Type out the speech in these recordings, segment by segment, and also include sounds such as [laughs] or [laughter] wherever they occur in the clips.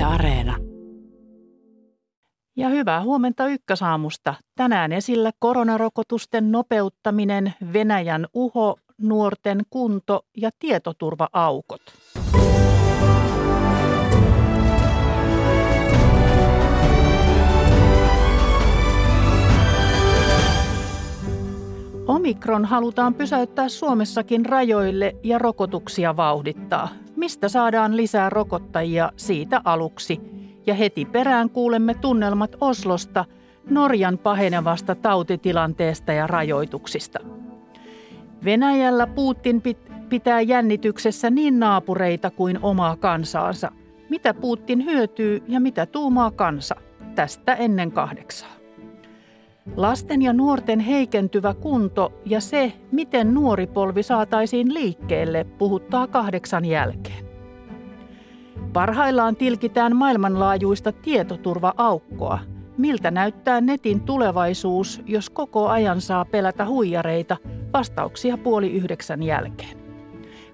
Yle Areena. Ja hyvää huomenta Ykkösaamusta. Tänään esillä koronarokotusten nopeuttaminen, Venäjän uho, nuorten kunto ja tietoturva-aukot. Omikron halutaan pysäyttää Suomessakin rajoille ja rokotuksia vauhdittaa. Mistä saadaan lisää rokottajia siitä aluksi? Ja heti perään kuulemme tunnelmat Oslosta, Norjan pahenevasta tautitilanteesta ja rajoituksista. Venäjällä Putin pitää jännityksessä niin naapureita kuin omaa kansaansa. Mitä Putin hyötyy ja mitä tuumaa kansa? Tästä ennen kahdeksaa. Lasten ja nuorten heikentyvä kunto ja se, miten nuori polvi saataisiin liikkeelle, puhuttaa kahdeksan jälkeen. Parhaillaan tilkitään maailmanlaajuista tietoturva-aukkoa. Miltä näyttää netin tulevaisuus, jos koko ajan saa pelätä huijareita? Vastauksia puoli yhdeksän jälkeen.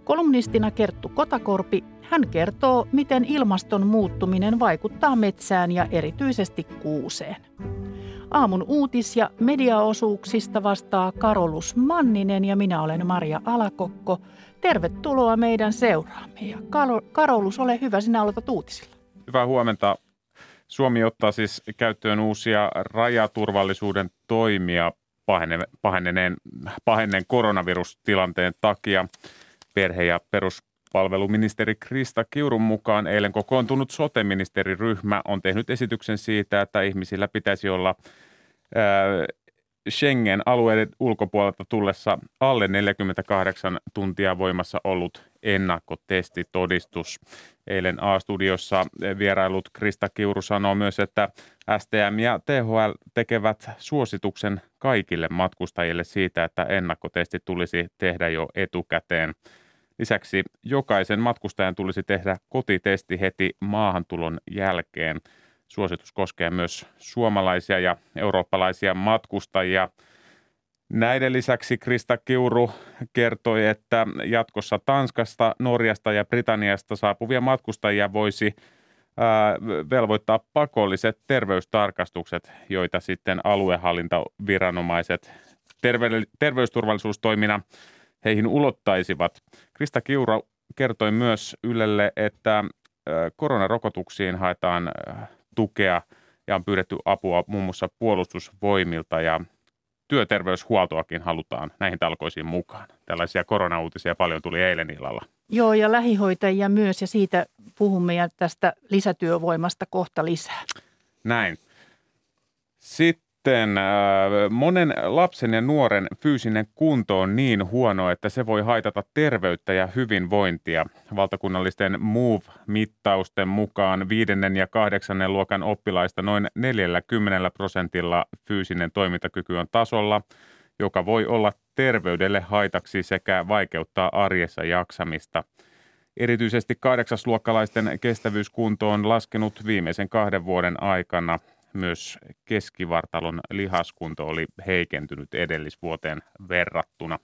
Kolumnistina Kerttu Kotakorpi hän kertoo, miten ilmaston muuttuminen vaikuttaa metsään ja erityisesti kuuseen. Aamun uutis- ja mediaosuuksista vastaa Karolus Manninen ja minä olen Maria Alakokko. Tervetuloa meidän seuraamme ja Karolus, ole hyvä, sinä aloitat uutisilla. Hyvää huomenta. Suomi ottaa siis käyttöön uusia rajaturvallisuuden toimia paheneneen, paheneen koronavirustilanteen takia. Perhe- ja perus Palveluministeri Krista Kiurun mukaan eilen kokoontunut sote-ministeriryhmä on tehnyt esityksen siitä, että ihmisillä pitäisi olla Schengen-alueiden ulkopuolelta tullessa alle 48 tuntia voimassa ollut ennakkotestitodistus. Eilen A-studiossa vierailut Krista Kiuru sanoo myös, että STM ja THL tekevät suosituksen kaikille matkustajille siitä, että ennakkotesti tulisi tehdä jo etukäteen. Lisäksi jokaisen matkustajan tulisi tehdä kotitesti heti maahantulon jälkeen. Suositus koskee myös suomalaisia ja eurooppalaisia matkustajia. Näiden lisäksi Krista Kiuru kertoi, että jatkossa Tanskasta, Norjasta ja Britanniasta saapuvia matkustajia voisi velvoittaa pakolliset terveystarkastukset, joita sitten aluehallintaviranomaiset terve- terveysturvallisuustoimina heihin ulottaisivat. Krista Kiura kertoi myös Ylelle, että koronarokotuksiin haetaan tukea ja on pyydetty apua muun muassa puolustusvoimilta ja työterveyshuoltoakin halutaan näihin talkoisiin mukaan. Tällaisia koronauutisia paljon tuli eilen illalla. Joo, ja lähihoitajia myös, ja siitä puhumme ja tästä lisätyövoimasta kohta lisää. Näin. Sitten sitten äh, monen lapsen ja nuoren fyysinen kunto on niin huono, että se voi haitata terveyttä ja hyvinvointia. Valtakunnallisten MOVE-mittausten mukaan viidennen ja kahdeksannen luokan oppilaista noin 40 prosentilla fyysinen toimintakyky on tasolla, joka voi olla terveydelle haitaksi sekä vaikeuttaa arjessa jaksamista. Erityisesti kahdeksasluokkalaisten kestävyyskunto on laskenut viimeisen kahden vuoden aikana – myös keskivartalon lihaskunto oli heikentynyt edellisvuoteen verrattuna.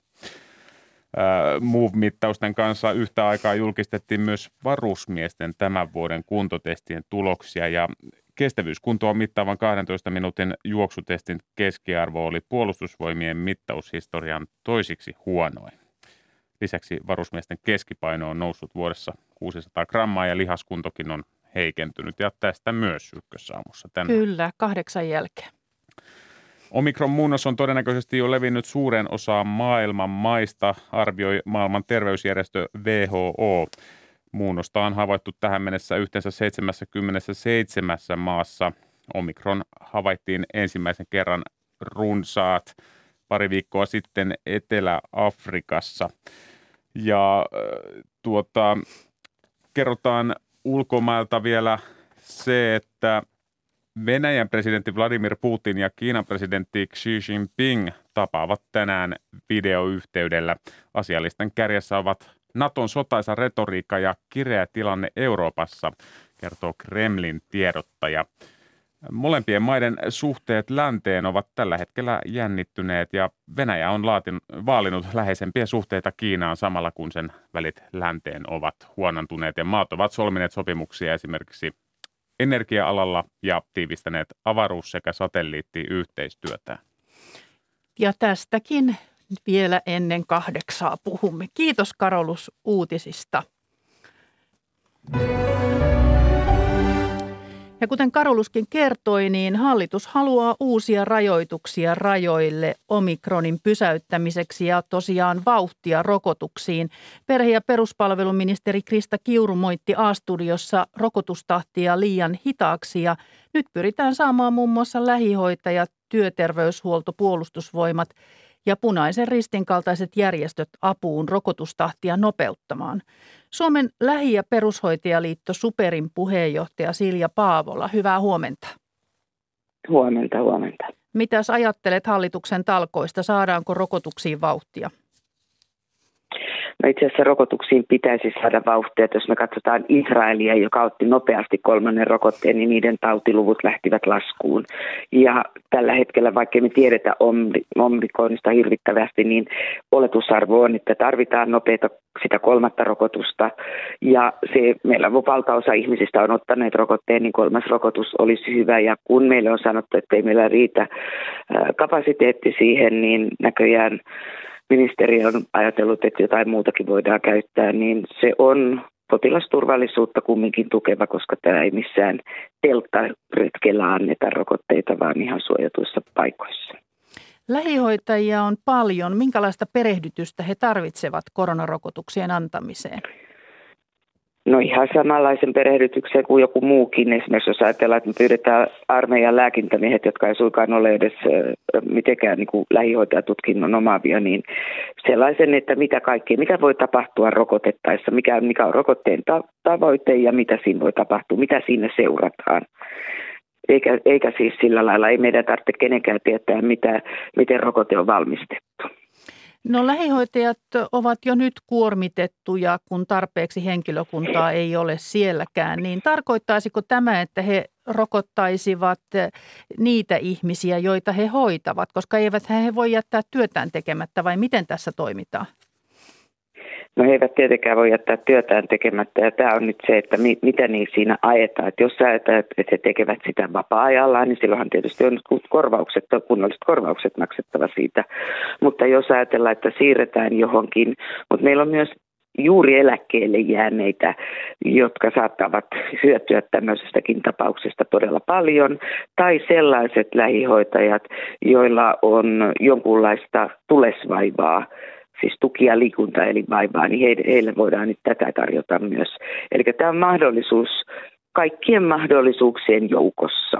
MOVE-mittausten kanssa yhtä aikaa julkistettiin myös varusmiesten tämän vuoden kuntotestien tuloksia ja kestävyyskuntoa mittaavan 12 minuutin juoksutestin keskiarvo oli puolustusvoimien mittaushistorian toisiksi huonoin. Lisäksi varusmiesten keskipaino on noussut vuodessa 600 grammaa ja lihaskuntokin on heikentynyt ja tästä myös ykkösaamussa tänään. Kyllä, kahdeksan jälkeen. Omikron muunnos on todennäköisesti jo levinnyt suuren osaan maailman maista, arvioi maailman terveysjärjestö WHO. Muunnosta on havaittu tähän mennessä yhteensä 77 maassa. Omikron havaittiin ensimmäisen kerran runsaat pari viikkoa sitten Etelä-Afrikassa. Ja tuota, kerrotaan ulkomailta vielä se, että Venäjän presidentti Vladimir Putin ja Kiinan presidentti Xi Jinping tapaavat tänään videoyhteydellä. Asiallisten kärjessä ovat Naton sotaisa retoriikka ja kireä tilanne Euroopassa, kertoo Kremlin tiedottaja. Molempien maiden suhteet länteen ovat tällä hetkellä jännittyneet ja Venäjä on laatin, vaalinut läheisempiä suhteita Kiinaan samalla kun sen välit länteen ovat huonontuneet ja maat ovat solmineet sopimuksia esimerkiksi energia-alalla ja tiivistäneet avaruus- sekä satelliittiyhteistyötä. Ja tästäkin vielä ennen kahdeksaa puhumme. Kiitos Karolus uutisista. Ja kuten Karoluskin kertoi, niin hallitus haluaa uusia rajoituksia rajoille omikronin pysäyttämiseksi ja tosiaan vauhtia rokotuksiin. Perhe- ja peruspalveluministeri Krista Kiuru moitti A-studiossa rokotustahtia liian hitaaksi ja nyt pyritään saamaan muun muassa lähihoitajat, työterveyshuolto, puolustusvoimat ja punaisen ristin kaltaiset järjestöt apuun rokotustahtia nopeuttamaan. Suomen lähi- ja perushoitajaliitto Superin puheenjohtaja Silja Paavola, hyvää huomenta. Huomenta, huomenta. Mitäs ajattelet hallituksen talkoista? Saadaanko rokotuksiin vauhtia? No itse asiassa rokotuksiin pitäisi saada vauhtia. Jos me katsotaan Israelia, joka otti nopeasti kolmannen rokotteen, niin niiden tautiluvut lähtivät laskuun. Ja tällä hetkellä, vaikka me tiedetä omrikonista hirvittävästi, niin oletusarvo on, että tarvitaan nopeita sitä kolmatta rokotusta. Ja se, meillä valtaosa ihmisistä on ottaneet rokotteen, niin kolmas rokotus olisi hyvä. Ja kun meille on sanottu, että ei meillä riitä kapasiteetti siihen, niin näköjään ministeri on ajatellut, että jotain muutakin voidaan käyttää, niin se on potilasturvallisuutta kumminkin tukeva, koska tämä ei missään telttaretkellä anneta rokotteita, vaan ihan suojatuissa paikoissa. Lähihoitajia on paljon. Minkälaista perehdytystä he tarvitsevat koronarokotuksien antamiseen? No ihan samanlaisen perehdytyksen kuin joku muukin. Esimerkiksi jos ajatellaan, että me pyydetään armeijan lääkintämiehet, jotka ei suinkaan ole edes mitenkään niin kuin lähihoitajatutkinnon omaavia, niin sellaisen, että mitä kaikkea, mitä voi tapahtua rokotettaessa, mikä, mikä on rokotteen ta- tavoite ja mitä siinä voi tapahtua, mitä siinä seurataan. Eikä, eikä siis sillä lailla, ei meidän tarvitse kenenkään tietää, mitä, miten rokote on valmistettu. No lähihoitajat ovat jo nyt kuormitettuja, kun tarpeeksi henkilökuntaa ei ole sielläkään. Niin tarkoittaisiko tämä, että he rokottaisivat niitä ihmisiä, joita he hoitavat, koska eivät he voi jättää työtään tekemättä vai miten tässä toimitaan? No he eivät tietenkään voi jättää työtään tekemättä ja tämä on nyt se, että mi, mitä niin siinä ajetaan. Että jos ajattelet, että he tekevät sitä vapaa-ajalla, niin silloinhan tietysti on korvaukset, kunnolliset korvaukset maksettava siitä. Mutta jos ajatellaan, että siirretään johonkin, mutta meillä on myös juuri eläkkeelle jääneitä, jotka saattavat hyötyä tämmöisestäkin tapauksesta todella paljon, tai sellaiset lähihoitajat, joilla on jonkunlaista tulesvaivaa siis tuki- ja liikuntaelinvaivaa, niin heille, voidaan nyt tätä tarjota myös. Eli tämä on mahdollisuus kaikkien mahdollisuuksien joukossa.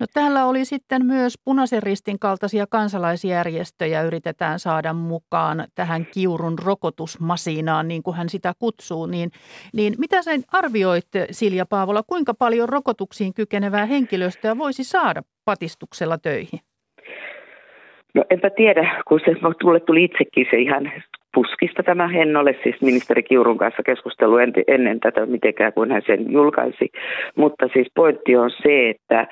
No täällä oli sitten myös punaisen ristin kaltaisia kansalaisjärjestöjä yritetään saada mukaan tähän kiurun rokotusmasinaan, niin kuin hän sitä kutsuu. Niin, niin mitä sen arvioit, Silja Paavola, kuinka paljon rokotuksiin kykenevää henkilöstöä voisi saada patistuksella töihin? No enpä tiedä, kun se mulle tuli itsekin se ihan puskista tämä Hennolle, siis ministeri Kiurun kanssa keskustelu ennen tätä mitenkään, kun hän sen julkaisi. Mutta siis pointti on se, että,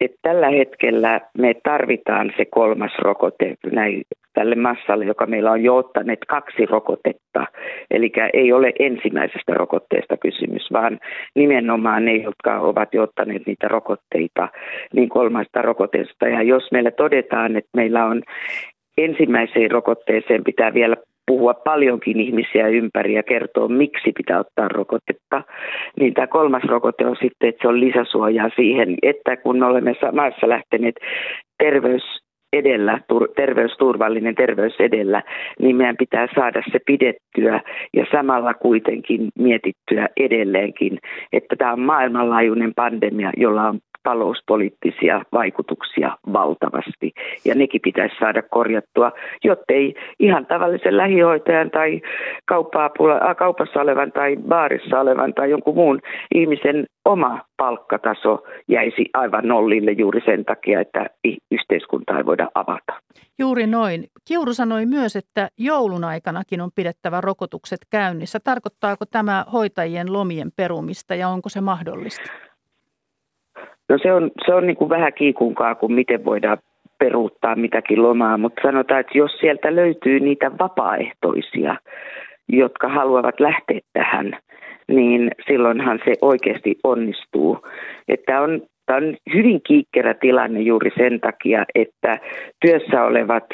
että tällä hetkellä me tarvitaan se kolmas rokote näin, tälle massalle, joka meillä on jo ottaneet kaksi rokotetta. Eli ei ole ensimmäisestä rokotteesta kysymys, vaan nimenomaan ne, jotka ovat jo ottaneet niitä rokotteita, niin kolmasta rokotteesta. Ja jos meillä todetaan, että meillä on ensimmäiseen rokotteeseen pitää vielä puhua paljonkin ihmisiä ympäri ja kertoa, miksi pitää ottaa rokotetta. Niin tämä kolmas rokote on sitten, että se on lisäsuojaa siihen, että kun me olemme maassa lähteneet terveys edellä, terveysturvallinen terveys edellä, niin meidän pitää saada se pidettyä ja samalla kuitenkin mietittyä edelleenkin, että tämä on maailmanlaajuinen pandemia, jolla on talouspoliittisia vaikutuksia valtavasti. Ja nekin pitäisi saada korjattua, jottei ihan tavallisen lähihoitajan tai äh, kaupassa olevan tai baarissa olevan tai jonkun muun ihmisen oma palkkataso jäisi aivan nollille juuri sen takia, että yhteiskuntaa ei voida avata. Juuri noin. Kiuru sanoi myös, että joulun aikanakin on pidettävä rokotukset käynnissä. Tarkoittaako tämä hoitajien lomien perumista ja onko se mahdollista? No se on, se on niin kuin vähän kiikunkaa, kun miten voidaan peruuttaa mitäkin lomaa, mutta sanotaan, että jos sieltä löytyy niitä vapaaehtoisia, jotka haluavat lähteä tähän, niin silloinhan se oikeasti onnistuu. Että on Tämä on hyvin kiikkerä tilanne juuri sen takia, että työssä olevat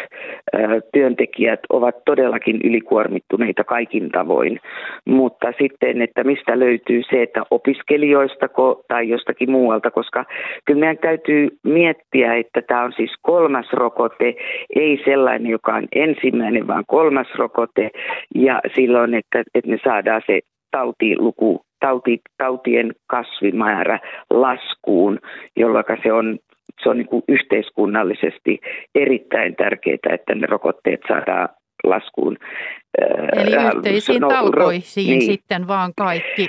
työntekijät ovat todellakin ylikuormittuneita kaikin tavoin. Mutta sitten, että mistä löytyy se, että opiskelijoista tai jostakin muualta, koska kyllä meidän täytyy miettiä, että tämä on siis kolmas rokote, ei sellainen, joka on ensimmäinen, vaan kolmas rokote. Ja silloin, että, että me saadaan se tautiluku tauti, tautien kasvimäärä laskuun, jolloin se on, se on niin kuin yhteiskunnallisesti erittäin tärkeää, että ne rokotteet saadaan laskuun. Eli äh, yhteisiin no, talkoisiin niin. sitten vaan kaikki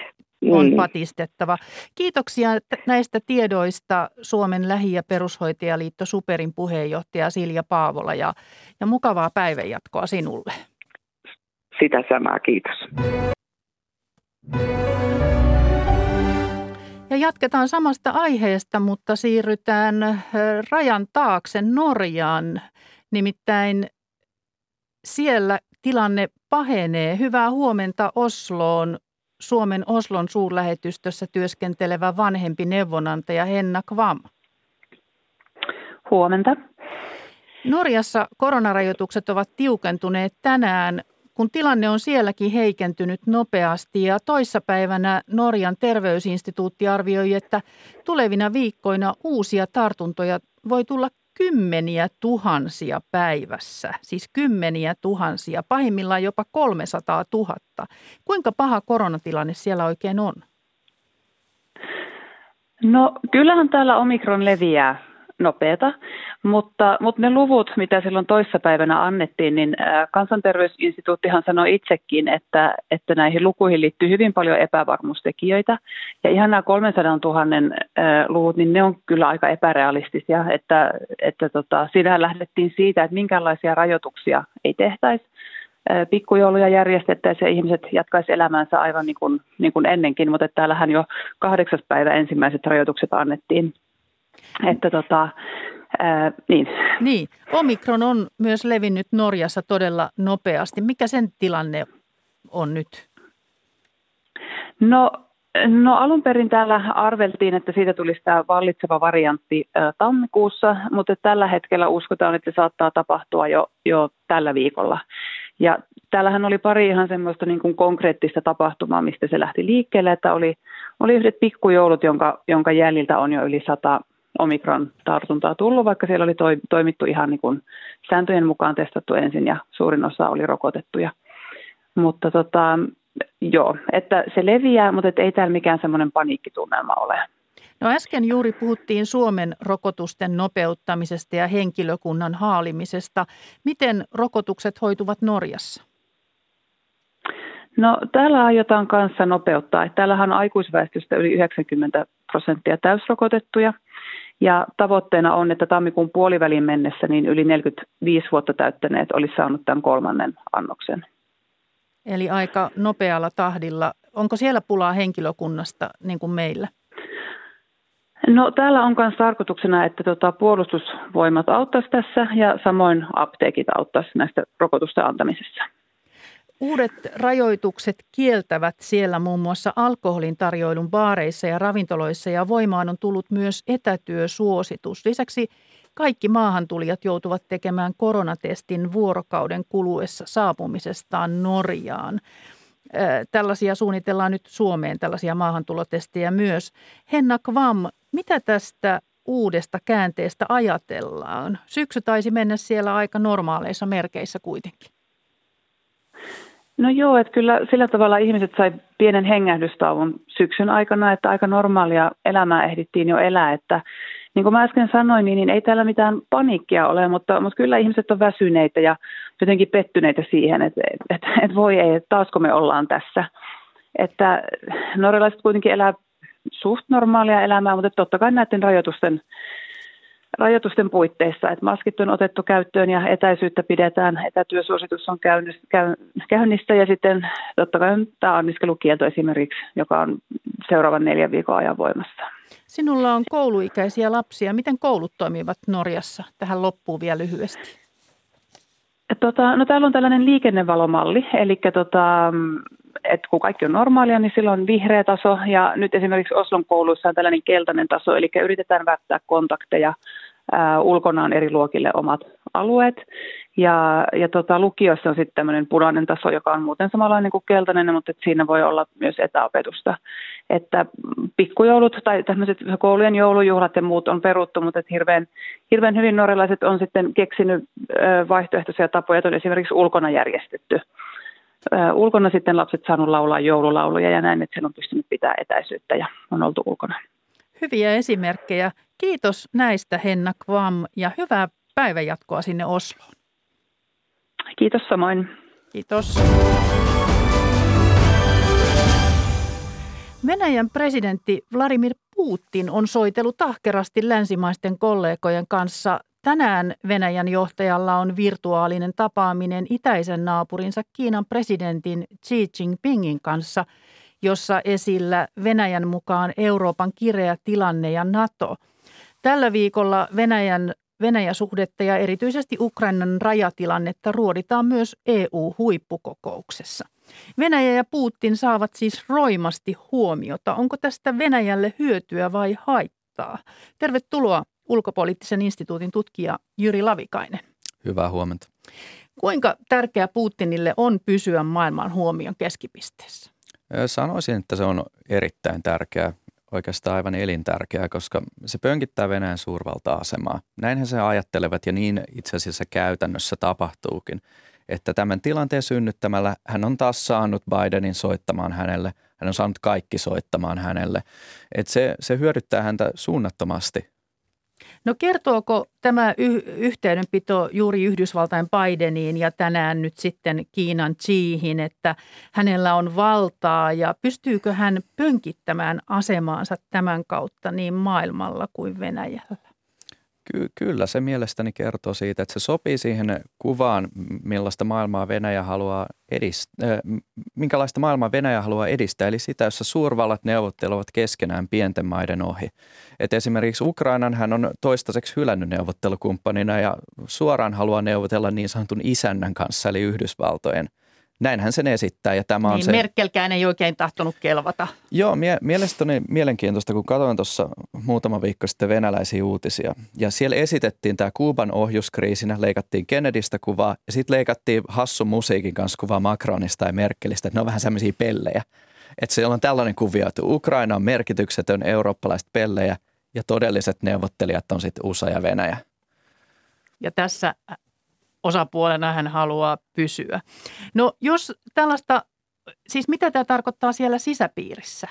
on niin. patistettava. Kiitoksia näistä tiedoista Suomen lähi- ja perushoitajaliitto Superin puheenjohtaja Silja Paavola ja, ja mukavaa päivänjatkoa sinulle. Sitä samaa, kiitos. Ja jatketaan samasta aiheesta, mutta siirrytään rajan taakse Norjaan. Nimittäin siellä tilanne pahenee. Hyvää huomenta Osloon. Suomen Oslon suurlähetystössä työskentelevä vanhempi neuvonantaja Henna Kvam. Huomenta. Norjassa koronarajoitukset ovat tiukentuneet tänään kun tilanne on sielläkin heikentynyt nopeasti ja toissapäivänä Norjan terveysinstituutti arvioi, että tulevina viikkoina uusia tartuntoja voi tulla kymmeniä tuhansia päivässä, siis kymmeniä tuhansia, pahimmillaan jopa 300 000. Kuinka paha koronatilanne siellä oikein on? No kyllähän täällä omikron leviää nopeata, mutta, mutta ne luvut, mitä silloin toissapäivänä annettiin, niin kansanterveysinstituuttihan sanoi itsekin, että, että näihin lukuihin liittyy hyvin paljon epävarmuustekijöitä. Ja ihan nämä 300 000 luvut, niin ne on kyllä aika epärealistisia, että, että tota, siinähän lähdettiin siitä, että minkälaisia rajoituksia ei tehtäisi pikkujouluja järjestettäisiin ja ihmiset jatkaisi elämäänsä aivan niin kuin, niin kuin ennenkin, mutta täällähän jo kahdeksas päivä ensimmäiset rajoitukset annettiin. Että tota, ää, niin. niin. Omikron on myös levinnyt Norjassa todella nopeasti. Mikä sen tilanne on nyt? No No alun perin täällä arveltiin, että siitä tulisi tämä vallitseva variantti ä, tammikuussa, mutta tällä hetkellä uskotaan, että se saattaa tapahtua jo, jo tällä viikolla. Ja täällähän oli pari ihan semmoista niin kuin konkreettista tapahtumaa, mistä se lähti liikkeelle, että oli, oli yhdet pikkujoulut, jonka, jonka jäljiltä on jo yli sata omikron tartuntaa tullut, vaikka siellä oli toi, toimittu ihan niin kuin sääntöjen mukaan testattu ensin ja suurin osa oli rokotettuja. Mutta tota, joo, että se leviää, mutta et ei täällä mikään semmoinen paniikkitunnelma ole. No äsken juuri puhuttiin Suomen rokotusten nopeuttamisesta ja henkilökunnan haalimisesta. Miten rokotukset hoituvat Norjassa? No täällä aiotaan kanssa nopeuttaa. Täällähän on aikuisväestöstä yli 90 prosenttia täysrokotettuja. Ja tavoitteena on, että tammikuun puolivälin mennessä niin yli 45 vuotta täyttäneet olisi saanut tämän kolmannen annoksen. Eli aika nopealla tahdilla. Onko siellä pulaa henkilökunnasta niin kuin meillä? No täällä on myös tarkoituksena, että tota, puolustusvoimat auttaisi tässä ja samoin apteekit auttaisi näistä rokotusten antamisessa. Uudet rajoitukset kieltävät siellä muun muassa alkoholin tarjoilun baareissa ja ravintoloissa ja voimaan on tullut myös etätyösuositus. Lisäksi kaikki maahantulijat joutuvat tekemään koronatestin vuorokauden kuluessa saapumisestaan Norjaan. Tällaisia suunnitellaan nyt Suomeen, tällaisia maahantulotestejä myös. Henna Kvam, mitä tästä uudesta käänteestä ajatellaan? Syksy taisi mennä siellä aika normaaleissa merkeissä kuitenkin. No joo, että kyllä sillä tavalla ihmiset sai pienen hengähdystauon syksyn aikana, että aika normaalia elämää ehdittiin jo elää, että niin kuin mä äsken sanoin, niin, niin ei täällä mitään paniikkia ole, mutta, mutta kyllä ihmiset on väsyneitä ja jotenkin pettyneitä siihen, että, että, että voi ei, että taasko me ollaan tässä. Että norjalaiset kuitenkin elää suht normaalia elämää, mutta totta kai näiden rajoitusten rajoitusten puitteissa, että maskit on otettu käyttöön ja etäisyyttä pidetään, etätyösuositus on käynnissä ja sitten totta kai tämä anniskelukielto esimerkiksi, joka on seuraavan neljän viikon ajan voimassa. Sinulla on kouluikäisiä lapsia. Miten koulut toimivat Norjassa? Tähän loppuu vielä lyhyesti. Tota, no täällä on tällainen liikennevalomalli, eli tota, että kun kaikki on normaalia, niin silloin on vihreä taso ja nyt esimerkiksi Oslon kouluissa on tällainen keltainen taso, eli yritetään välttää kontakteja. Ulkona on eri luokille omat alueet ja, ja tota, lukiossa on sitten tämmöinen punainen taso, joka on muuten samanlainen kuin keltainen, mutta että siinä voi olla myös etäopetusta. Että pikkujoulut tai tämmöiset koulujen joulujuhlat ja muut on peruttu, mutta että hirveän, hirveän hyvin norjalaiset on sitten keksinyt vaihtoehtoisia tapoja, että on esimerkiksi ulkona järjestetty. Ulkona sitten lapset saanut laulaa joululauluja ja näin, että sen on pystynyt pitää etäisyyttä ja on oltu ulkona. Hyviä esimerkkejä. Kiitos näistä Henna Kvam ja hyvää päivänjatkoa sinne Osloon. Kiitos samoin. Kiitos. Venäjän presidentti Vladimir Putin on soitellut ahkerasti länsimaisten kollegojen kanssa. Tänään Venäjän johtajalla on virtuaalinen tapaaminen itäisen naapurinsa Kiinan presidentin Xi Jinpingin kanssa, jossa esillä Venäjän mukaan Euroopan kireä tilanne ja NATO. Tällä viikolla Venäjän Venäjä-suhdetta ja erityisesti Ukrainan rajatilannetta ruoditaan myös EU-huippukokouksessa. Venäjä ja Putin saavat siis roimasti huomiota. Onko tästä Venäjälle hyötyä vai haittaa? Tervetuloa ulkopoliittisen instituutin tutkija Jyri Lavikainen. Hyvää huomenta. Kuinka tärkeä Putinille on pysyä maailman huomion keskipisteessä? Sanoisin, että se on erittäin tärkeää oikeastaan aivan elintärkeää, koska se pönkittää Venäjän suurvalta-asemaa. Näinhän se ajattelevat ja niin itse asiassa käytännössä tapahtuukin, että tämän tilanteen synnyttämällä hän on taas saanut Bidenin soittamaan hänelle, hän on saanut kaikki soittamaan hänelle. Että se, se hyödyttää häntä suunnattomasti No kertooko tämä y- yhteydenpito juuri Yhdysvaltain Bideniin ja tänään nyt sitten Kiinan Xihin, että hänellä on valtaa ja pystyykö hän pönkittämään asemaansa tämän kautta niin maailmalla kuin Venäjällä? Ky- kyllä se mielestäni kertoo siitä, että se sopii siihen kuvaan, millaista maailmaa Venäjä haluaa edistää, äh, minkälaista maailmaa Venäjä haluaa edistää, eli sitä, jossa suurvallat neuvottelevat keskenään pienten maiden ohi. Et esimerkiksi Ukrainan hän on toistaiseksi hylännyt neuvottelukumppanina ja suoraan haluaa neuvotella niin sanotun isännän kanssa, eli Yhdysvaltojen – näin hän sen esittää. Ja tämä niin, on se... Merkelkään ei oikein tahtonut kelvata. Joo, mie- mielestäni mielenkiintoista, kun katsoin tuossa muutama viikko sitten venäläisiä uutisia. Ja siellä esitettiin tämä Kuuban ohjuskriisinä, leikattiin Kennedystä kuvaa ja sitten leikattiin hassun musiikin kanssa kuvaa Macronista ja Merkelistä. Että ne on vähän semmoisia pellejä. Että siellä on tällainen kuvio, että Ukraina on merkityksetön eurooppalaiset pellejä ja todelliset neuvottelijat on sitten USA ja Venäjä. Ja tässä osapuolena hän haluaa pysyä. No jos tällaista, siis mitä tämä tarkoittaa siellä sisäpiirissä?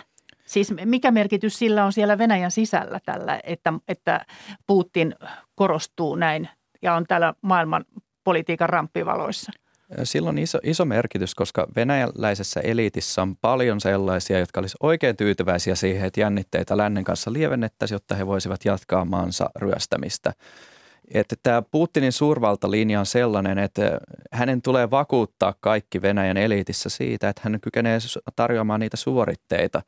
Siis mikä merkitys sillä on siellä Venäjän sisällä tällä, että, että Putin korostuu näin ja on täällä maailman politiikan ramppivaloissa? Sillä on iso, iso merkitys, koska venäläisessä eliitissä on paljon sellaisia, jotka olisivat oikein tyytyväisiä siihen, että jännitteitä lännen kanssa lievennettäisiin, jotta he voisivat jatkaa maansa ryöstämistä että tämä Putinin suurvaltalinja on sellainen, että hänen tulee vakuuttaa kaikki Venäjän eliitissä siitä, että hän kykenee tarjoamaan niitä suoritteita.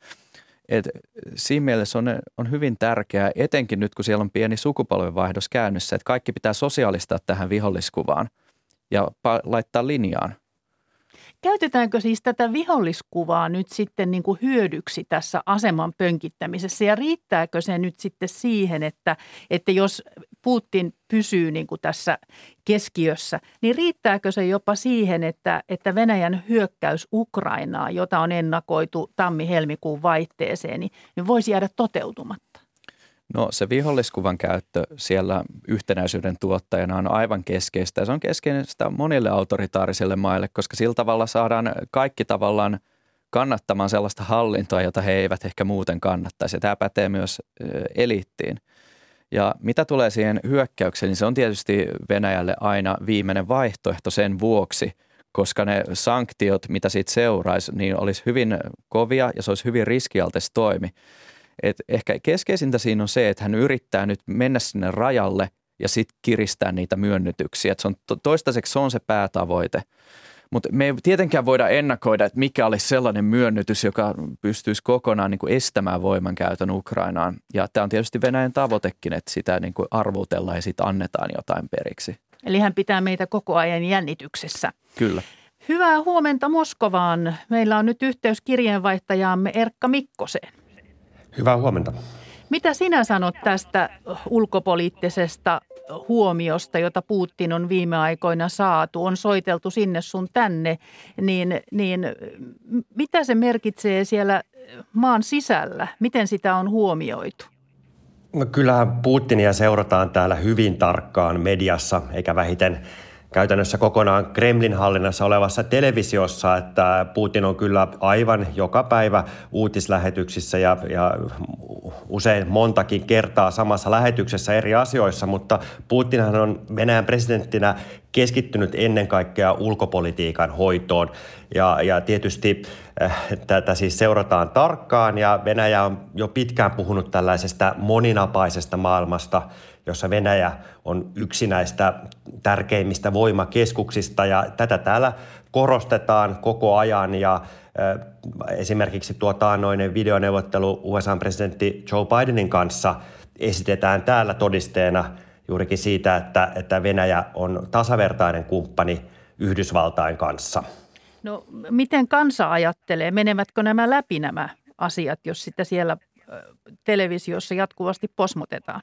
Et siinä mielessä on, on hyvin tärkeää, etenkin nyt kun siellä on pieni sukupolvenvaihdos käynnissä, että kaikki pitää sosiaalistaa tähän viholliskuvaan ja pa- laittaa linjaan. Käytetäänkö siis tätä viholliskuvaa nyt sitten niin kuin hyödyksi tässä aseman pönkittämisessä ja riittääkö se nyt sitten siihen, että, että jos Putin pysyy niin kuin tässä keskiössä, niin riittääkö se jopa siihen, että, että Venäjän hyökkäys Ukrainaa, jota on ennakoitu tammi-helmikuun vaihteeseen, niin, niin voisi jäädä toteutumatta? No se viholliskuvan käyttö siellä yhtenäisyyden tuottajana on aivan keskeistä se on keskeistä monille autoritaarisille maille, koska sillä tavalla saadaan kaikki tavallaan kannattamaan sellaista hallintoa, jota he eivät ehkä muuten kannattaisi. Tämä pätee myös eliittiin. Ja mitä tulee siihen hyökkäykseen, niin se on tietysti Venäjälle aina viimeinen vaihtoehto sen vuoksi, koska ne sanktiot, mitä siitä seuraisi, niin olisi hyvin kovia ja se olisi hyvin riskialtis toimi. Et ehkä keskeisintä siinä on se, että hän yrittää nyt mennä sinne rajalle ja sitten kiristää niitä myönnytyksiä. Et se on, toistaiseksi se on se päätavoite. Mutta me ei tietenkään voida ennakoida, että mikä olisi sellainen myönnytys, joka pystyisi kokonaan niin kuin estämään voimankäytön Ukrainaan. Ja tämä on tietysti Venäjän tavoitekin, että sitä niin kuin arvutellaan ja sitten annetaan jotain periksi. Eli hän pitää meitä koko ajan jännityksessä. Kyllä. Hyvää huomenta Moskovaan. Meillä on nyt yhteys kirjeenvaihtajaamme Erkka Mikkoseen. Hyvää huomenta. Mitä sinä sanot tästä ulkopoliittisesta huomiosta, jota Putin on viime aikoina saatu? On soiteltu sinne sun tänne, niin, niin mitä se merkitsee siellä maan sisällä? Miten sitä on huomioitu? No kyllähän Putinia seurataan täällä hyvin tarkkaan mediassa, eikä vähiten käytännössä kokonaan Kremlin hallinnassa olevassa televisiossa, että Putin on kyllä aivan joka päivä uutislähetyksissä ja, ja usein montakin kertaa samassa lähetyksessä eri asioissa, mutta Putinhan on Venäjän presidenttinä keskittynyt ennen kaikkea ulkopolitiikan hoitoon. Ja, ja tietysti äh, tätä siis seurataan tarkkaan ja Venäjä on jo pitkään puhunut tällaisesta moninapaisesta maailmasta – jossa Venäjä on yksi näistä tärkeimmistä voimakeskuksista ja tätä täällä korostetaan koko ajan ja esimerkiksi tuo taannoinen videoneuvottelu USA-presidentti Joe Bidenin kanssa esitetään täällä todisteena juurikin siitä, että, että Venäjä on tasavertainen kumppani Yhdysvaltain kanssa. No miten kansa ajattelee? Menevätkö nämä läpi nämä asiat, jos sitä siellä televisiossa jatkuvasti posmotetaan?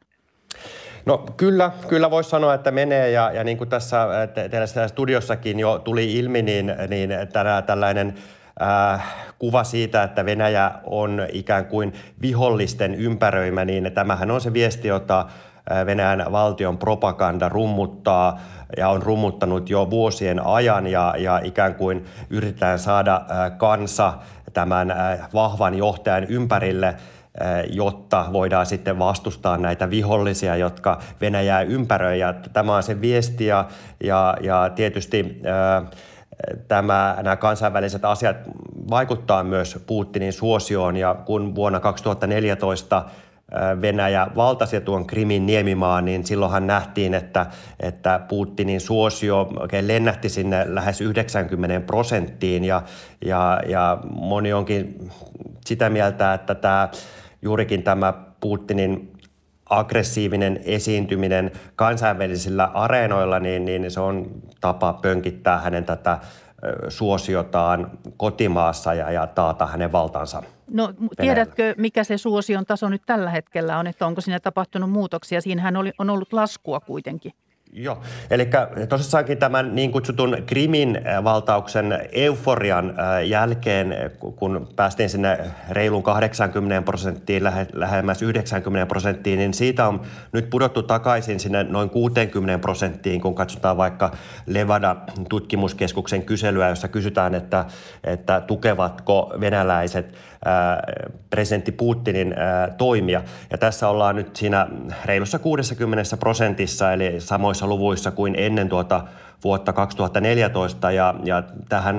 No kyllä, kyllä voisi sanoa, että menee ja, ja niin kuin tässä te, teillä studiossakin jo tuli ilmi, niin, niin tänä, tällainen äh, kuva siitä, että Venäjä on ikään kuin vihollisten ympäröimä, niin tämähän on se viesti, jota Venäjän valtion propaganda rummuttaa ja on rummuttanut jo vuosien ajan ja, ja ikään kuin yritetään saada kansa tämän vahvan johtajan ympärille – jotta voidaan sitten vastustaa näitä vihollisia, jotka Venäjää ympäröi. Ja tämä on se viesti ja, ja, ja tietysti tämä, nämä kansainväliset asiat vaikuttaa myös Putinin suosioon ja kun vuonna 2014 Venäjä valtasi tuon Krimin niemimaan, niin silloinhan nähtiin, että, että Putinin suosio oikein lennähti sinne lähes 90 prosenttiin ja, ja, ja moni onkin sitä mieltä, että tämä juurikin tämä Putinin aggressiivinen esiintyminen kansainvälisillä areenoilla, niin, niin se on tapa pönkittää hänen tätä suosiotaan kotimaassa ja, ja taata hänen valtansa. No tiedätkö, mikä se suosion taso nyt tällä hetkellä on, että onko siinä tapahtunut muutoksia? Siinähän oli, on ollut laskua kuitenkin. Joo, eli tosissaankin tämän niin kutsutun Krimin äh, valtauksen euforian äh, jälkeen, kun päästiin sinne reilun 80 prosenttiin, lähemmäs 90 prosenttiin, niin siitä on nyt pudottu takaisin sinne noin 60 prosenttiin, kun katsotaan vaikka Levada-tutkimuskeskuksen kyselyä, jossa kysytään, että, että tukevatko venäläiset presidentti Putinin toimia. Ja tässä ollaan nyt siinä reilussa 60 prosentissa, eli samoissa luvuissa kuin ennen tuota vuotta 2014. Ja, ja tähän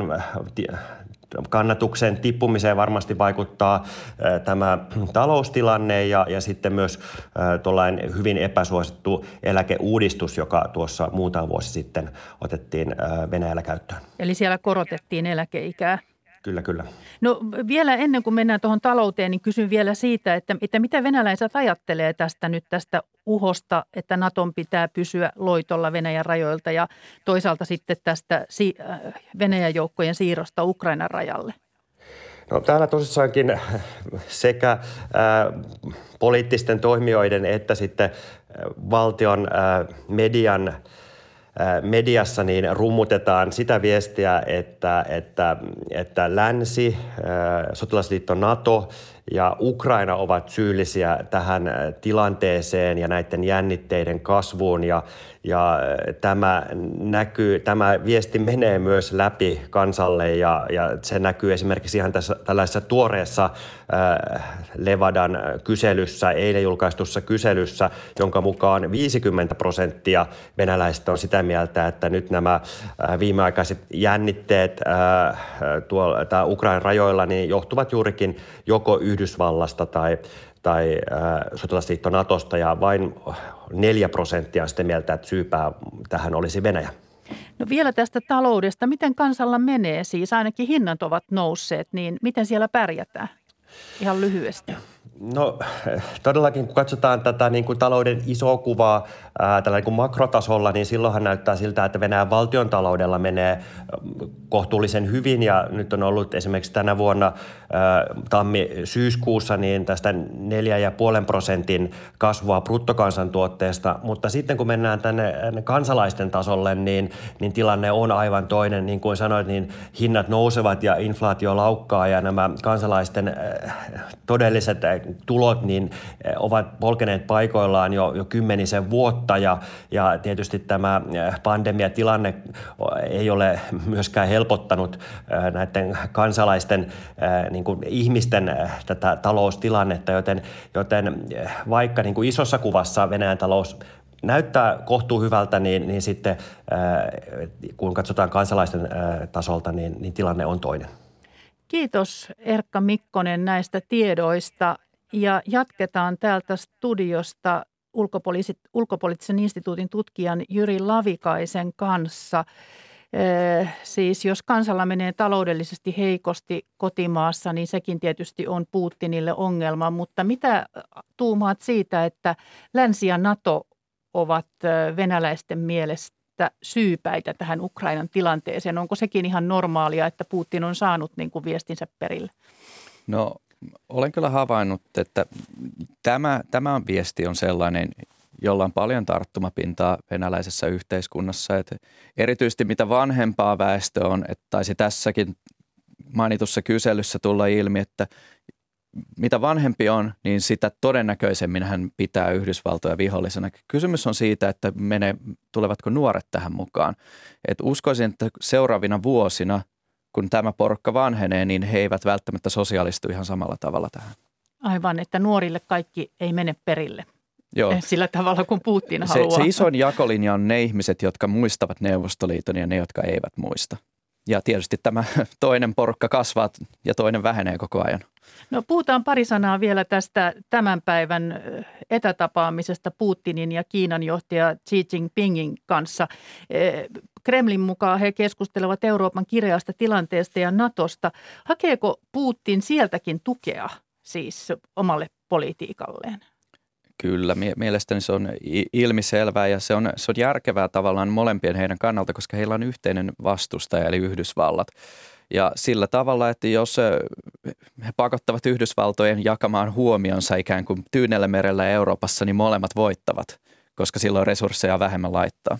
kannatuksen tippumiseen varmasti vaikuttaa tämä taloustilanne ja, ja sitten myös tuollainen hyvin epäsuosittu eläkeuudistus, joka tuossa muutama vuosi sitten otettiin Venäjällä käyttöön. Eli siellä korotettiin eläkeikää? Kyllä, kyllä. No vielä ennen kuin mennään tuohon talouteen, niin kysyn vielä siitä, että, että mitä venäläiset ajattelee tästä nyt tästä uhosta, että Naton pitää pysyä loitolla Venäjän rajoilta ja toisaalta sitten tästä äh, Venäjän joukkojen siirrosta Ukrainan rajalle? No, täällä tosissaankin sekä äh, poliittisten toimijoiden että sitten äh, valtion äh, median – mediassa niin rummutetaan sitä viestiä, että, että, että länsi, sotilasliitto NATO ja Ukraina ovat syyllisiä tähän tilanteeseen ja näiden jännitteiden kasvuun. Ja, ja tämä, näkyy, tämä viesti menee myös läpi kansalle ja, ja se näkyy esimerkiksi ihan tässä tällaisessa tuoreessa äh, Levadan kyselyssä, eilen julkaistussa kyselyssä, jonka mukaan 50 prosenttia venäläisistä on sitä mieltä, että nyt nämä äh, viimeaikaiset jännitteet äh, tuolla, Ukrainan rajoilla niin johtuvat juurikin joko Yhdysvallasta tai tai sotilasliitto Natosta ja vain 4 prosenttia sitä mieltä, että syypää tähän olisi Venäjä. No vielä tästä taloudesta. Miten kansalla menee? Siis ainakin hinnat ovat nousseet, niin miten siellä pärjätään? Ihan lyhyesti. No todellakin, kun katsotaan tätä niin kuin talouden isoa kuvaa ää, tällä niin kuin makrotasolla, niin silloinhan näyttää siltä, että Venäjän valtion taloudella menee kohtuullisen hyvin ja nyt on ollut esimerkiksi tänä vuonna tammi-syyskuussa niin tästä 4,5 prosentin kasvua bruttokansantuotteesta, mutta sitten kun mennään tänne kansalaisten tasolle, niin, niin tilanne on aivan toinen. Niin kuin sanoit, niin hinnat nousevat ja inflaatio laukkaa ja nämä kansalaisten todelliset tulot niin ovat polkeneet paikoillaan jo, jo kymmenisen vuotta. Ja, ja tietysti tämä pandemiatilanne ei ole myöskään helpottanut näiden kansalaisten niin kuin ihmisten tätä taloustilannetta, joten, joten vaikka niin kuin isossa kuvassa Venäjän talous näyttää kohtuu hyvältä, niin, niin sitten kun katsotaan kansalaisten tasolta, niin, niin tilanne on toinen. Kiitos Erkka Mikkonen näistä tiedoista ja jatketaan täältä studiosta ulkopoliittisen instituutin tutkijan Jyri Lavikaisen kanssa. Siis jos kansalla menee taloudellisesti heikosti kotimaassa, niin sekin tietysti on Putinille ongelma. Mutta mitä tuumaat siitä, että Länsi ja NATO ovat venäläisten mielestä syypäitä tähän Ukrainan tilanteeseen? Onko sekin ihan normaalia, että Putin on saanut niin kuin viestinsä perille? No olen kyllä havainnut, että tämä, tämä viesti on sellainen, jolla on paljon tarttumapintaa venäläisessä yhteiskunnassa. Että erityisesti mitä vanhempaa väestö on, että taisi tässäkin mainitussa kyselyssä tulla ilmi, että mitä vanhempi on, niin sitä todennäköisemmin hän pitää Yhdysvaltoja vihollisena. Kysymys on siitä, että menee, tulevatko nuoret tähän mukaan. Et uskoisin, että seuraavina vuosina, kun tämä porukka vanhenee, niin he eivät välttämättä sosiaalistu ihan samalla tavalla tähän. Aivan, että nuorille kaikki ei mene perille. Joo. Eh, sillä tavalla kuin Putin se, haluaa. Se isoin jakolinja on ne ihmiset, jotka muistavat Neuvostoliiton ja ne, jotka eivät muista. Ja tietysti tämä [laughs] toinen porukka kasvaa ja toinen vähenee koko ajan. No puhutaan pari sanaa vielä tästä tämän päivän etätapaamisesta Putinin ja Kiinan johtaja Xi Jinpingin kanssa. Kremlin mukaan he keskustelevat Euroopan kireasta tilanteesta ja Natosta. Hakeeko Putin sieltäkin tukea siis omalle politiikalleen? Kyllä, mielestäni se on ilmiselvää ja se on, se on järkevää tavallaan molempien heidän kannalta, koska heillä on yhteinen vastustaja eli Yhdysvallat. Ja sillä tavalla, että jos he pakottavat Yhdysvaltojen jakamaan huomionsa ikään kuin Tyynellä merellä Euroopassa, niin molemmat voittavat, koska silloin resursseja vähemmän laittaa.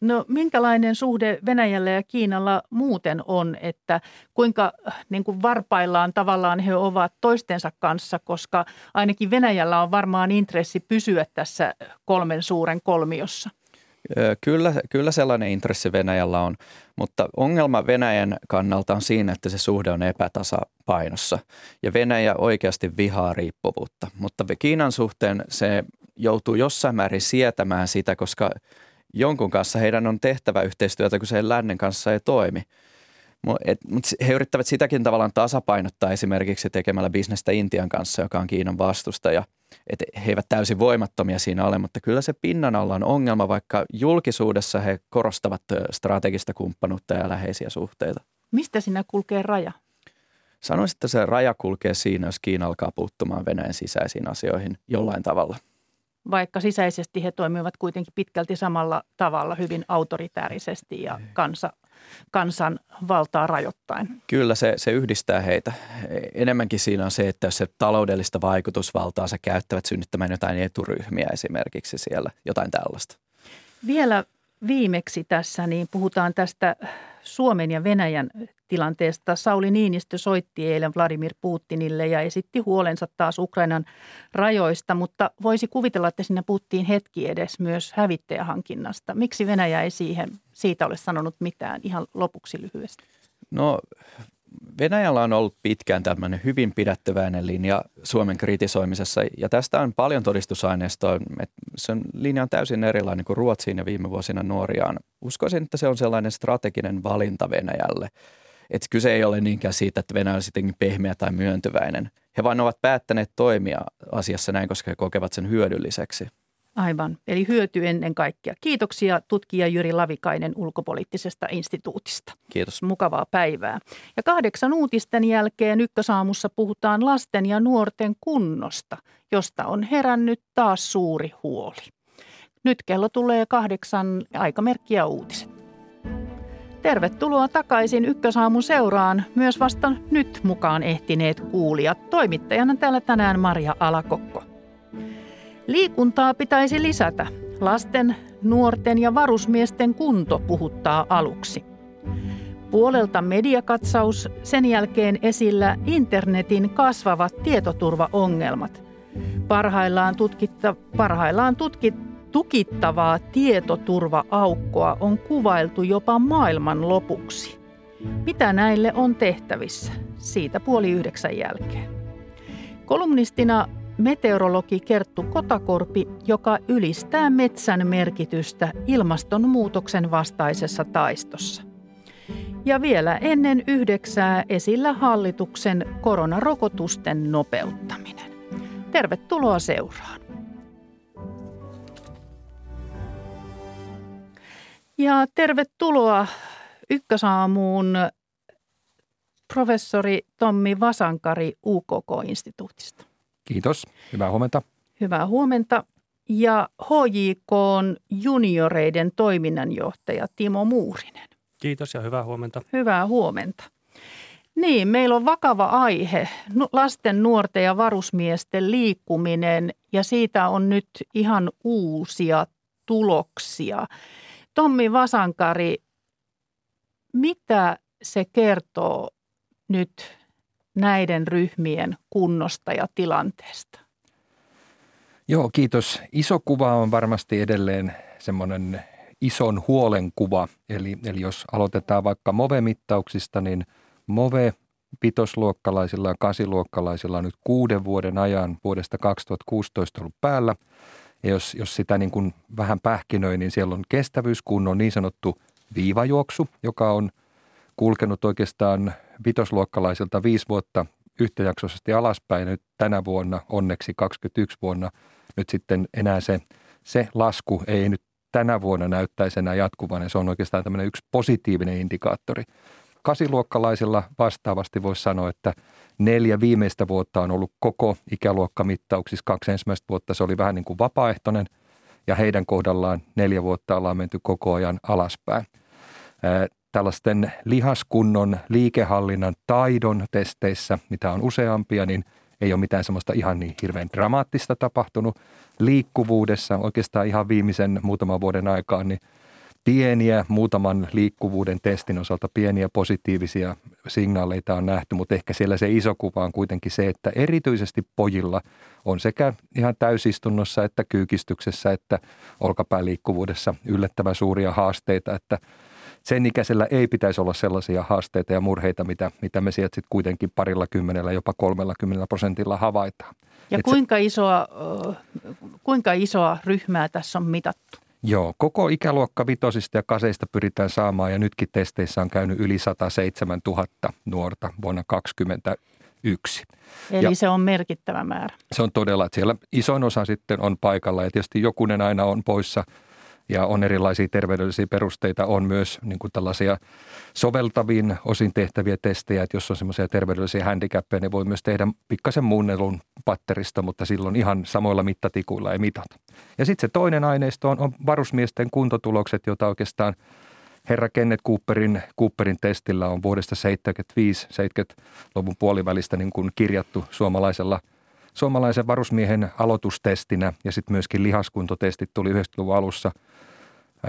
No minkälainen suhde Venäjällä ja Kiinalla muuten on, että kuinka niin kuin varpaillaan tavallaan he ovat toistensa kanssa, koska ainakin Venäjällä on varmaan intressi pysyä tässä kolmen suuren kolmiossa. Kyllä, kyllä sellainen intressi Venäjällä on, mutta ongelma Venäjän kannalta on siinä, että se suhde on epätasapainossa ja Venäjä oikeasti vihaa riippuvuutta, mutta Kiinan suhteen se joutuu jossain määrin sietämään sitä, koska jonkun kanssa heidän on tehtävä yhteistyötä, kun se lännen kanssa ei toimi. Mutta he yrittävät sitäkin tavallaan tasapainottaa esimerkiksi tekemällä bisnestä Intian kanssa, joka on Kiinan vastustaja. Et he eivät täysin voimattomia siinä ole, mutta kyllä se pinnan alla on ongelma, vaikka julkisuudessa he korostavat strategista kumppanuutta ja läheisiä suhteita. Mistä sinä kulkee raja? Sanoisin, että se raja kulkee siinä, jos Kiina alkaa puuttumaan Venäjän sisäisiin asioihin jollain tavalla vaikka sisäisesti he toimivat kuitenkin pitkälti samalla tavalla hyvin autoritäärisesti ja kansa, kansan valtaa rajoittain. Kyllä se, se yhdistää heitä. Enemmänkin siinä on se, että jos se taloudellista vaikutusvaltaa se käyttävät synnyttämään jotain eturyhmiä esimerkiksi siellä, jotain tällaista. Vielä viimeksi tässä niin puhutaan tästä Suomen ja Venäjän tilanteesta. Sauli Niinistö soitti eilen Vladimir Putinille ja esitti huolensa taas Ukrainan rajoista, mutta voisi kuvitella, että sinne puhuttiin hetki edes myös hävittäjähankinnasta. Miksi Venäjä ei siihen, siitä ole sanonut mitään ihan lopuksi lyhyesti? No Venäjällä on ollut pitkään tämmöinen hyvin pidättyväinen linja Suomen kritisoimisessa ja tästä on paljon todistusaineistoa. Sen linja on täysin erilainen kuin Ruotsiin ja viime vuosina Nuoriaan. Uskoisin, että se on sellainen strateginen valinta Venäjälle. Että kyse ei ole niinkään siitä, että Venäjä on sittenkin pehmeä tai myöntyväinen. He vain ovat päättäneet toimia asiassa näin, koska he kokevat sen hyödylliseksi. Aivan, eli hyöty ennen kaikkea. Kiitoksia tutkija Jyri Lavikainen ulkopoliittisesta instituutista. Kiitos. Mukavaa päivää. Ja kahdeksan uutisten jälkeen Ykkösaamussa puhutaan lasten ja nuorten kunnosta, josta on herännyt taas suuri huoli. Nyt kello tulee kahdeksan aikamerkkiä uutiset. Tervetuloa takaisin Ykkösaamun seuraan, myös vasta nyt mukaan ehtineet kuulijat. Toimittajana täällä tänään Maria Alakokko. Liikuntaa pitäisi lisätä. Lasten, nuorten ja varusmiesten kunto puhuttaa aluksi. Puolelta mediakatsaus, sen jälkeen esillä internetin kasvavat tietoturvaongelmat. Parhaillaan, tutkitta, parhaillaan tutkit, tukittavaa tietoturva-aukkoa on kuvailtu jopa maailman lopuksi. Mitä näille on tehtävissä? Siitä puoli yhdeksän jälkeen. Kolumnistina meteorologi Kerttu Kotakorpi, joka ylistää metsän merkitystä ilmastonmuutoksen vastaisessa taistossa. Ja vielä ennen yhdeksää esillä hallituksen koronarokotusten nopeuttaminen. Tervetuloa seuraan. Ja tervetuloa Ykkösaamuun professori Tommi Vasankari UKK-instituutista. Kiitos. Hyvää huomenta. Hyvää huomenta. Ja HJK on junioreiden toiminnanjohtaja Timo Muurinen. Kiitos ja hyvää huomenta. Hyvää huomenta. Niin, meillä on vakava aihe, lasten, nuorten ja varusmiesten liikkuminen ja siitä on nyt ihan uusia tuloksia. Tommi Vasankari, mitä se kertoo nyt näiden ryhmien kunnosta ja tilanteesta? Joo, kiitos. Iso kuva on varmasti edelleen semmoinen ison huolen kuva. Eli, eli jos aloitetaan vaikka MOVE-mittauksista, niin MOVE pitosluokkalaisilla ja kasiluokkalaisilla on nyt kuuden vuoden ajan vuodesta 2016 ollut päällä. Ja jos, jos sitä niin kuin vähän pähkinöi, niin siellä on kestävyyskunnon niin sanottu viivajuoksu, joka on kulkenut oikeastaan vitosluokkalaisilta viisi vuotta yhtäjaksoisesti alaspäin. Nyt tänä vuonna, onneksi 21 vuonna, nyt sitten enää se, se lasku ei nyt tänä vuonna näyttäisi enää jatkuvan ja se on oikeastaan tämmöinen yksi positiivinen indikaattori. Kasiluokkalaisilla vastaavasti voisi sanoa, että neljä viimeistä vuotta on ollut koko ikäluokkamittauksissa. Kaksi ensimmäistä vuotta se oli vähän niin kuin vapaaehtoinen ja heidän kohdallaan neljä vuotta ollaan menty koko ajan alaspäin tällaisten lihaskunnon liikehallinnan taidon testeissä, mitä on useampia, niin ei ole mitään semmoista ihan niin hirveän dramaattista tapahtunut. Liikkuvuudessa oikeastaan ihan viimeisen muutaman vuoden aikaan, niin pieniä muutaman liikkuvuuden testin osalta pieniä positiivisia signaaleita on nähty, mutta ehkä siellä se iso kuva on kuitenkin se, että erityisesti pojilla on sekä ihan täysistunnossa että kyykistyksessä että olkapääliikkuvuudessa yllättävän suuria haasteita, että sen ikäisellä ei pitäisi olla sellaisia haasteita ja murheita, mitä, mitä me sieltä sitten kuitenkin parilla kymmenellä, jopa kolmella kymmenellä prosentilla havaitaan. Ja kuinka, se, isoa, kuinka isoa ryhmää tässä on mitattu? Joo, koko ikäluokka vitosista ja kaseista pyritään saamaan ja nytkin testeissä on käynyt yli 107 000 nuorta vuonna 2021. Eli ja se on merkittävä määrä. Se on todella, että siellä isoin osa sitten on paikalla ja tietysti jokunen aina on poissa – ja on erilaisia terveydellisiä perusteita, on myös niin kuin tällaisia soveltaviin osin tehtäviä testejä, että jos on semmoisia terveydellisiä handicappeja, niin voi myös tehdä pikkasen muunnelun patterista, mutta silloin ihan samoilla mittatikuilla ei mitata. Ja sitten se toinen aineisto on, on varusmiesten kuntotulokset, joita oikeastaan herra Kenneth Cooperin, Cooperin testillä on vuodesta 75-70-luvun puolivälistä niin kuin kirjattu suomalaisella suomalaisen varusmiehen aloitustestinä. Ja sitten myöskin lihaskuntotestit tuli 90-luvun alussa –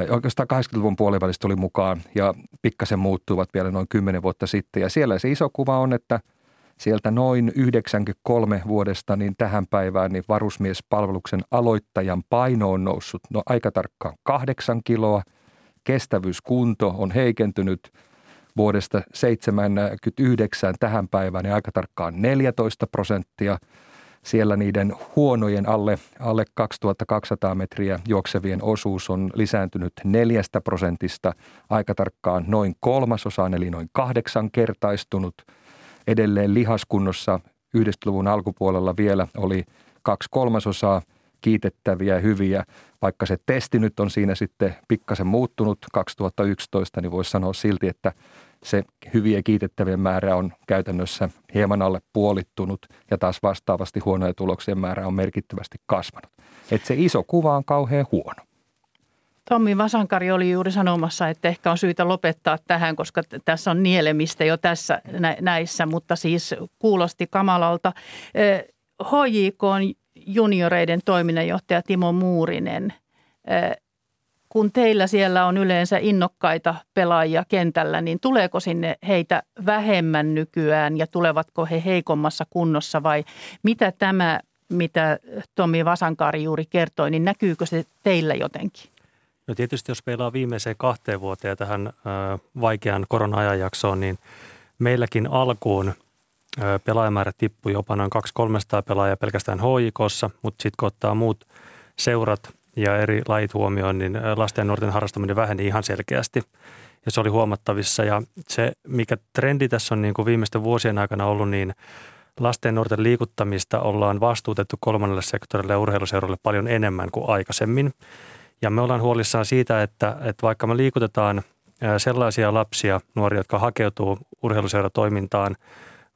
Oikeastaan 80-luvun puolivälistä tuli mukaan ja pikkasen muuttuivat vielä noin 10 vuotta sitten. Ja siellä se iso kuva on, että sieltä noin 93 vuodesta niin tähän päivään niin varusmiespalveluksen aloittajan paino on noussut no aika tarkkaan kahdeksan kiloa. Kestävyyskunto on heikentynyt vuodesta 79 tähän päivään niin aika tarkkaan 14 prosenttia – siellä niiden huonojen alle, alle 2200 metriä juoksevien osuus on lisääntynyt neljästä prosentista aika tarkkaan noin kolmasosaan, eli noin kahdeksankertaistunut. Edelleen lihaskunnossa 90-luvun alkupuolella vielä oli kaksi kolmasosaa kiitettäviä hyviä. Vaikka se testi nyt on siinä sitten pikkasen muuttunut 2011, niin voisi sanoa silti, että se hyviä kiitettävien määrä on käytännössä hieman alle puolittunut ja taas vastaavasti huonoja tuloksien määrä on merkittävästi kasvanut. Että se iso kuva on kauhean huono. Tommi Vasankari oli juuri sanomassa, että ehkä on syytä lopettaa tähän, koska tässä on nielemistä jo tässä näissä, mutta siis kuulosti kamalalta. HJK on junioreiden toiminnanjohtaja Timo Muurinen. Kun teillä siellä on yleensä innokkaita pelaajia kentällä, niin tuleeko sinne heitä vähemmän nykyään ja tulevatko he heikommassa kunnossa vai mitä tämä, mitä Tommi Vasankari juuri kertoi, niin näkyykö se teillä jotenkin? No tietysti jos peilaa viimeiseen kahteen vuoteen tähän ö, vaikean korona-ajanjaksoon, niin meilläkin alkuun ö, pelaajamäärä tippui jopa noin 200-300 pelaajaa pelkästään HIKossa, mutta sitten kun ottaa muut seurat ja eri lait huomioon, niin lasten ja nuorten harrastaminen väheni ihan selkeästi ja se oli huomattavissa. Ja se, mikä trendi tässä on niin kuin viimeisten vuosien aikana ollut, niin lasten ja nuorten liikuttamista ollaan vastuutettu kolmannelle sektorille ja urheiluseuroille paljon enemmän kuin aikaisemmin. Ja me ollaan huolissaan siitä, että, että vaikka me liikutetaan sellaisia lapsia, nuoria, jotka hakeutuu urheiluseuratoimintaan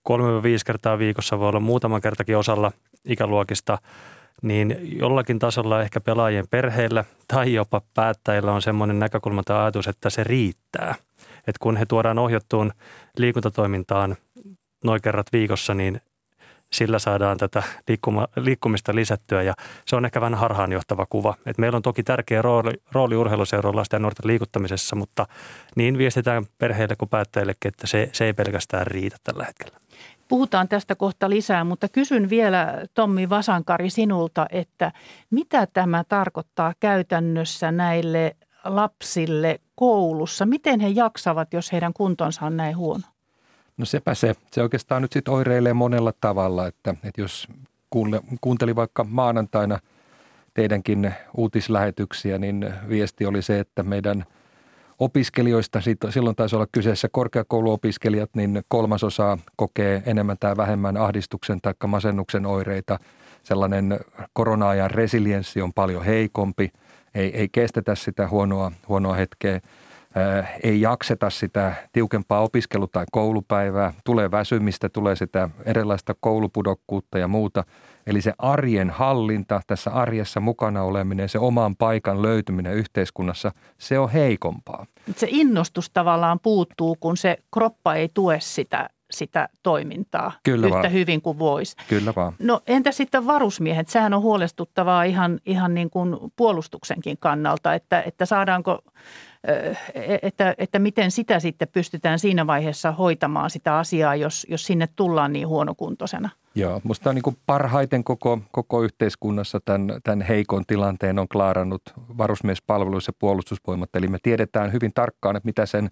kolme viisi kertaa viikossa, voi olla muutaman kertakin osalla ikäluokista, niin jollakin tasolla ehkä pelaajien perheillä tai jopa päättäjillä on semmoinen näkökulma tai ajatus, että se riittää. Että kun he tuodaan ohjattuun liikuntatoimintaan noin kerrat viikossa, niin sillä saadaan tätä liikkuma, liikkumista lisättyä ja se on ehkä vähän harhaanjohtava kuva. Et meillä on toki tärkeä rooli, rooli urheiluseuroilla lasten ja nuorten liikuttamisessa, mutta niin viestitään perheille kuin päättäjillekin, että se, se ei pelkästään riitä tällä hetkellä. Puhutaan tästä kohta lisää, mutta kysyn vielä Tommi Vasankari sinulta, että mitä tämä tarkoittaa käytännössä näille lapsille koulussa? Miten he jaksavat, jos heidän kuntonsa on näin huono? No sepä se. Se oikeastaan nyt sitten oireilee monella tavalla, että, että jos kuule, kuunteli vaikka maanantaina teidänkin uutislähetyksiä, niin viesti oli se, että meidän opiskelijoista, silloin taisi olla kyseessä korkeakouluopiskelijat, niin kolmasosa kokee enemmän tai vähemmän ahdistuksen tai masennuksen oireita. Sellainen korona-ajan resilienssi on paljon heikompi, ei, ei kestetä sitä huonoa, huonoa hetkeä ei jakseta sitä tiukempaa opiskelu- tai koulupäivää, tulee väsymistä, tulee sitä erilaista koulupudokkuutta ja muuta. Eli se arjen hallinta, tässä arjessa mukana oleminen, se oman paikan löytyminen yhteiskunnassa, se on heikompaa. Se innostus tavallaan puuttuu, kun se kroppa ei tue sitä sitä toimintaa Kyllä yhtä vaan. hyvin kuin voisi. Kyllä vaan. No entä sitten varusmiehet? Sehän on huolestuttavaa ihan, ihan niin kuin puolustuksenkin kannalta, että, että saadaanko että, että miten sitä sitten pystytään siinä vaiheessa hoitamaan sitä asiaa, jos, jos sinne tullaan niin huonokuntoisena. Joo, minusta on niin parhaiten koko, koko yhteiskunnassa tämän, tämän heikon tilanteen on klaarannut varusmiespalvelus ja puolustusvoimat. Eli me tiedetään hyvin tarkkaan, että mitä sen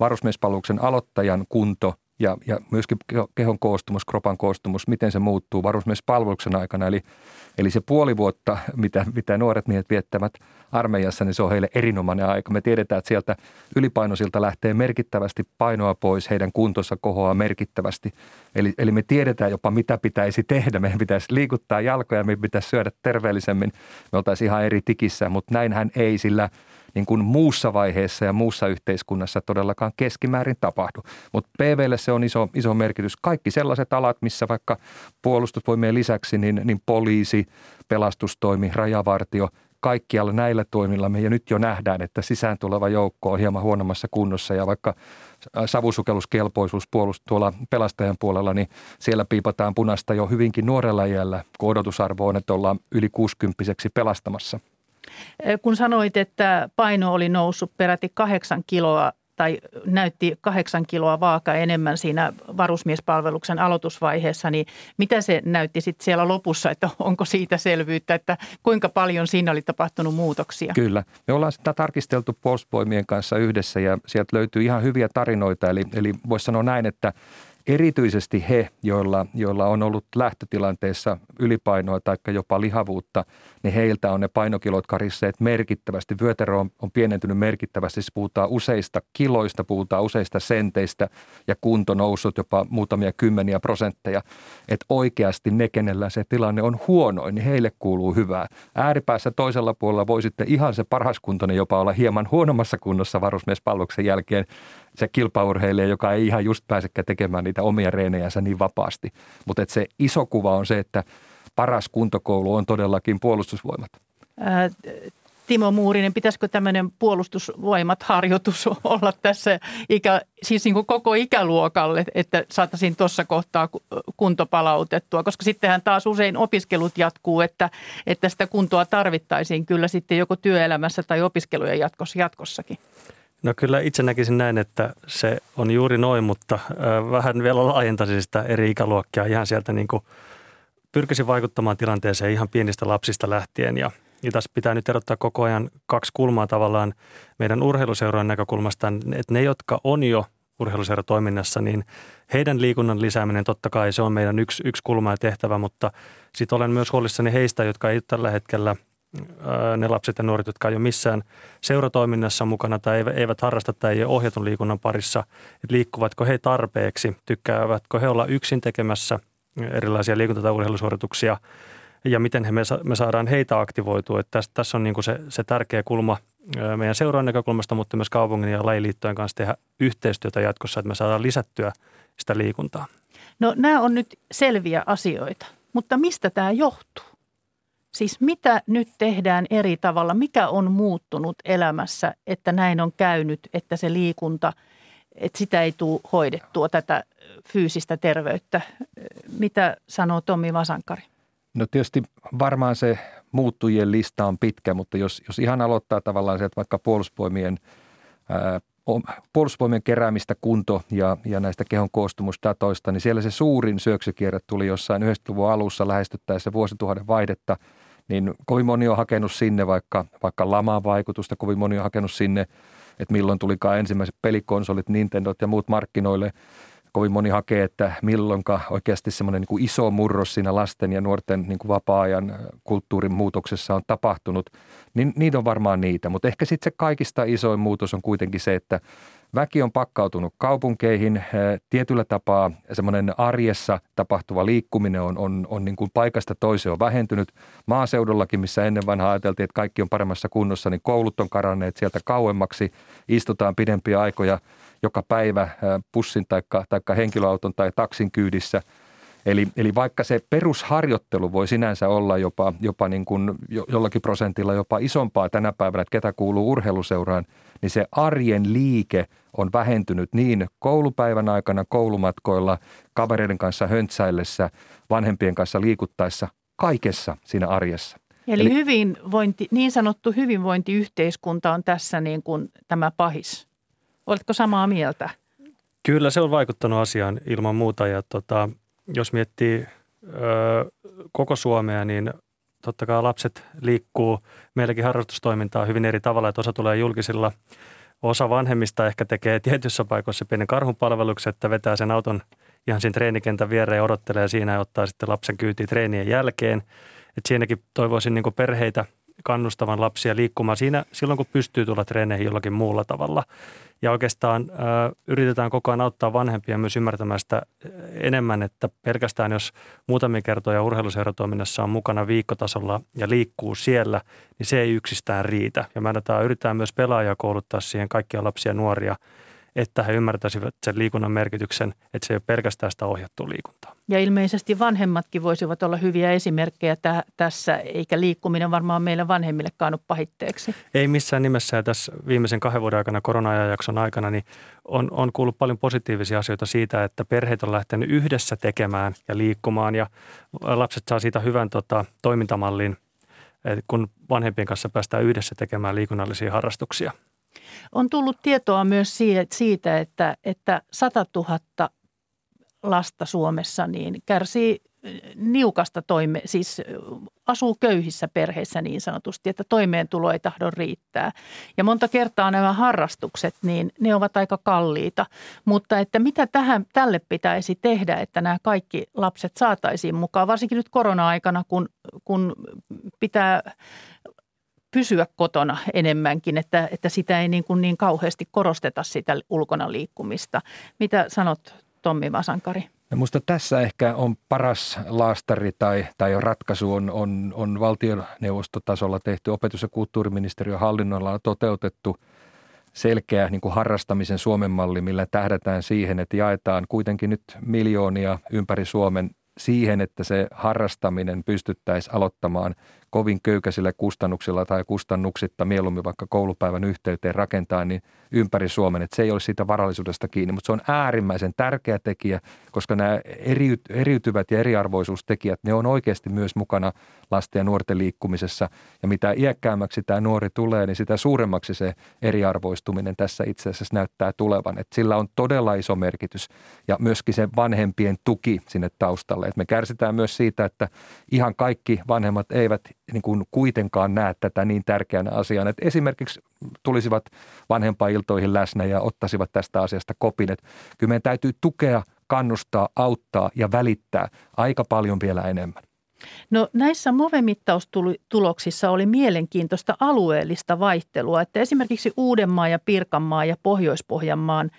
varusmiespalveluksen aloittajan kunto ja, ja myöskin kehon koostumus, kropan koostumus, miten se muuttuu varusmiespalveluksen aikana. Eli, eli se puoli vuotta, mitä, mitä nuoret miehet viettävät armeijassa, niin se on heille erinomainen aika. Me tiedetään, että sieltä ylipainoisilta lähtee merkittävästi painoa pois, heidän kuntossa kohoaa merkittävästi. Eli, eli me tiedetään jopa, mitä pitäisi tehdä. Meidän pitäisi liikuttaa jalkoja, meidän pitäisi syödä terveellisemmin. Me oltaisiin ihan eri tikissä, mutta näinhän ei, sillä – niin kuin muussa vaiheessa ja muussa yhteiskunnassa todellakaan keskimäärin tapahdu. Mutta PVlle se on iso, iso merkitys. Kaikki sellaiset alat, missä vaikka puolustusvoimien lisäksi niin, niin poliisi, pelastustoimi, rajavartio, kaikkialla näillä toimilla me jo nyt jo nähdään, että sisään tuleva joukko on hieman huonommassa kunnossa ja vaikka savusukelluskelpoisuus puolust tuolla pelastajan puolella, niin siellä piipataan punasta jo hyvinkin nuorella iällä, kun odotusarvo on, että ollaan yli 60 pelastamassa. Kun sanoit, että paino oli noussut peräti kahdeksan kiloa tai näytti kahdeksan kiloa vaaka enemmän siinä varusmiespalveluksen aloitusvaiheessa, niin mitä se näytti sitten siellä lopussa, että onko siitä selvyyttä, että kuinka paljon siinä oli tapahtunut muutoksia? Kyllä. Me ollaan sitä tarkisteltu puolustusvoimien kanssa yhdessä ja sieltä löytyy ihan hyviä tarinoita, eli, eli voisi sanoa näin, että erityisesti he, joilla, joilla on ollut lähtötilanteessa ylipainoa tai jopa lihavuutta, niin heiltä on ne painokilot karisseet merkittävästi. Vyötero on, on pienentynyt merkittävästi, siis puhutaan useista kiloista, puhutaan useista senteistä ja kunto noussut jopa muutamia kymmeniä prosentteja. Että oikeasti ne, kenellä se tilanne on huonoin, niin heille kuuluu hyvää. Ääripäässä toisella puolella voi sitten ihan se parhaskuntoinen jopa olla hieman huonommassa kunnossa varusmiespalveluksen jälkeen se kilpaurheilija, joka ei ihan just pääsekään tekemään niitä omia reenejänsä niin vapaasti. Mutta se iso kuva on se, että paras kuntokoulu on todellakin puolustusvoimat. Ää, Timo Muurinen, pitäisikö tämmöinen puolustusvoimat harjoitus [laughs] olla tässä ikä, siis niin kuin koko ikäluokalle, että saataisiin tuossa kohtaa kunto palautettua, koska sittenhän taas usein opiskelut jatkuu, että, että sitä kuntoa tarvittaisiin kyllä sitten joko työelämässä tai opiskelujen jatkossa, jatkossakin. No kyllä itse näkisin näin, että se on juuri noin, mutta vähän vielä laajentaisin sitä eri ikäluokkia ihan sieltä niin kuin pyrkisin vaikuttamaan tilanteeseen ihan pienistä lapsista lähtien. Ja ja tässä pitää nyt erottaa koko ajan kaksi kulmaa tavallaan meidän urheiluseurojen näkökulmasta, että ne, jotka on jo urheiluseuratoiminnassa, niin heidän liikunnan lisääminen totta kai se on meidän yksi, yksi kulma ja tehtävä, mutta sitten olen myös huolissani heistä, jotka ei tällä hetkellä – ne lapset ja nuoret, jotka ei ole missään seuratoiminnassa mukana tai eivät harrasta tai ei ole ohjatun liikunnan parissa, että liikkuvatko he tarpeeksi, tykkäävätkö he olla yksin tekemässä erilaisia liikunta- tai urheilusuorituksia ja miten he, me saadaan heitä aktivoitua. Että tässä, tässä on niin se, se tärkeä kulma meidän seuraan näkökulmasta, mutta myös kaupungin ja lajiliittojen kanssa tehdä yhteistyötä jatkossa, että me saadaan lisättyä sitä liikuntaa. No nämä on nyt selviä asioita, mutta mistä tämä johtuu? Siis mitä nyt tehdään eri tavalla? Mikä on muuttunut elämässä, että näin on käynyt, että se liikunta, että sitä ei tule hoidettua, tätä fyysistä terveyttä? Mitä sanoo Tommi Vasankari? No tietysti varmaan se muuttujien lista on pitkä, mutta jos, jos ihan aloittaa tavallaan sieltä vaikka puolustusvoimien puolustusvoimien keräämistä kunto- ja, ja näistä kehon koostumusdatoista, niin siellä se suurin syöksykierre tuli jossain 90-luvun alussa lähestyttäessä vuosituhannen vaihdetta – niin kovin moni on hakenut sinne vaikka, vaikka laman vaikutusta, kovin moni on hakenut sinne, että milloin tulikaan ensimmäiset pelikonsolit, Nintendot ja muut markkinoille. Kovin moni hakee, että milloinka oikeasti semmoinen niin iso murros siinä lasten ja nuorten niin kuin vapaa-ajan kulttuurin muutoksessa on tapahtunut, niin niitä on varmaan niitä. Mutta ehkä sitten se kaikista isoin muutos on kuitenkin se, että Väki on pakkautunut kaupunkeihin. Eh, tietyllä tapaa semmoinen arjessa tapahtuva liikkuminen on, on, on niin kuin paikasta toiseen on vähentynyt. Maaseudullakin, missä ennen vanhaa ajateltiin, että kaikki on paremmassa kunnossa, niin koulut on karanneet sieltä kauemmaksi. Istutaan pidempiä aikoja joka päivä pussin tai henkilöauton tai taksin kyydissä – Eli, eli vaikka se perusharjoittelu voi sinänsä olla jopa, jopa niin kuin jollakin prosentilla jopa isompaa tänä päivänä, että ketä kuuluu urheiluseuraan, niin se arjen liike on vähentynyt niin koulupäivän aikana, koulumatkoilla, kavereiden kanssa höntsäillessä, vanhempien kanssa liikuttaessa, kaikessa siinä arjessa. Eli, Eli hyvinvointi, niin sanottu hyvinvointiyhteiskunta on tässä niin kuin tämä pahis. Oletko samaa mieltä? Kyllä se on vaikuttanut asiaan ilman muuta ja tota, jos miettii ö, koko Suomea, niin totta kai lapset liikkuu meilläkin harrastustoimintaa hyvin eri tavalla, että osa tulee julkisilla. Osa vanhemmista ehkä tekee tietyissä paikoissa pienen karhunpalveluksen, että vetää sen auton ihan siinä treenikentän viereen ja odottelee siinä ja ottaa sitten lapsen kyytiin treenien jälkeen. Et siinäkin toivoisin niin perheitä kannustavan lapsia liikkumaan siinä silloin, kun pystyy tulla treeneihin jollakin muulla tavalla. Ja oikeastaan ö, yritetään koko ajan auttaa vanhempia myös ymmärtämään sitä enemmän, että pelkästään jos muutamia kertoja urheiluseuratoiminnassa on mukana viikkotasolla ja liikkuu siellä, niin se ei yksistään riitä. Ja me yritetään myös pelaajia kouluttaa siihen kaikkia lapsia ja nuoria – että he ymmärtäisivät sen liikunnan merkityksen, että se ei ole pelkästään sitä ohjattua liikuntaa. Ja ilmeisesti vanhemmatkin voisivat olla hyviä esimerkkejä tä- tässä, eikä liikkuminen varmaan meille vanhemmillekaan ole pahitteeksi. Ei missään nimessä. Ja tässä viimeisen kahden vuoden aikana, korona-ajanjakson aikana, niin on, on kuullut paljon positiivisia asioita siitä, että perheet on lähtenyt yhdessä tekemään ja liikkumaan ja lapset saa siitä hyvän tota, toimintamallin, kun vanhempien kanssa päästään yhdessä tekemään liikunnallisia harrastuksia. On tullut tietoa myös siitä, että, että 100 000 lasta Suomessa niin kärsii niukasta toime, siis asuu köyhissä perheissä niin sanotusti, että toimeentulo ei tahdo riittää. Ja monta kertaa nämä harrastukset, niin ne ovat aika kalliita. Mutta että mitä tähän, tälle pitäisi tehdä, että nämä kaikki lapset saataisiin mukaan, varsinkin nyt korona-aikana, kun, kun pitää pysyä kotona enemmänkin, että, että sitä ei niin, kuin niin kauheasti korosteta sitä ulkona liikkumista. Mitä sanot Tommi Vasankari? Ja musta tässä ehkä on paras laastari tai, tai ratkaisu on, on, on valtioneuvostotasolla tehty opetus- ja kulttuuriministeriön hallinnolla toteutettu selkeä niin kuin harrastamisen Suomen malli, millä tähdätään siihen, että jaetaan kuitenkin nyt miljoonia ympäri Suomen siihen, että se harrastaminen pystyttäisiin aloittamaan kovin köykäisillä kustannuksilla tai kustannuksitta mieluummin vaikka koulupäivän yhteyteen rakentaa niin ympäri Suomen, että se ei ole siitä varallisuudesta kiinni, mutta se on äärimmäisen tärkeä tekijä, koska nämä eriytyvät ja eriarvoisuustekijät, ne on oikeasti myös mukana lasten ja nuorten liikkumisessa. Ja mitä iäkkäämmäksi tämä nuori tulee, niin sitä suuremmaksi se eriarvoistuminen tässä itse asiassa näyttää tulevan, että sillä on todella iso merkitys ja myöskin se vanhempien tuki sinne taustalle, että me kärsitään myös siitä, että ihan kaikki vanhemmat eivät niin kuin kuitenkaan näe tätä niin tärkeänä asiana, että esimerkiksi tulisivat vanhempailtoihin läsnä ja ottaisivat tästä asiasta kopin. Että kyllä meidän täytyy tukea, kannustaa, auttaa ja välittää aika paljon vielä enemmän. No näissä MOVE-mittaustuloksissa oli mielenkiintoista alueellista vaihtelua, että esimerkiksi Uudenmaan ja Pirkanmaa ja Pohjois-Pohjanmaan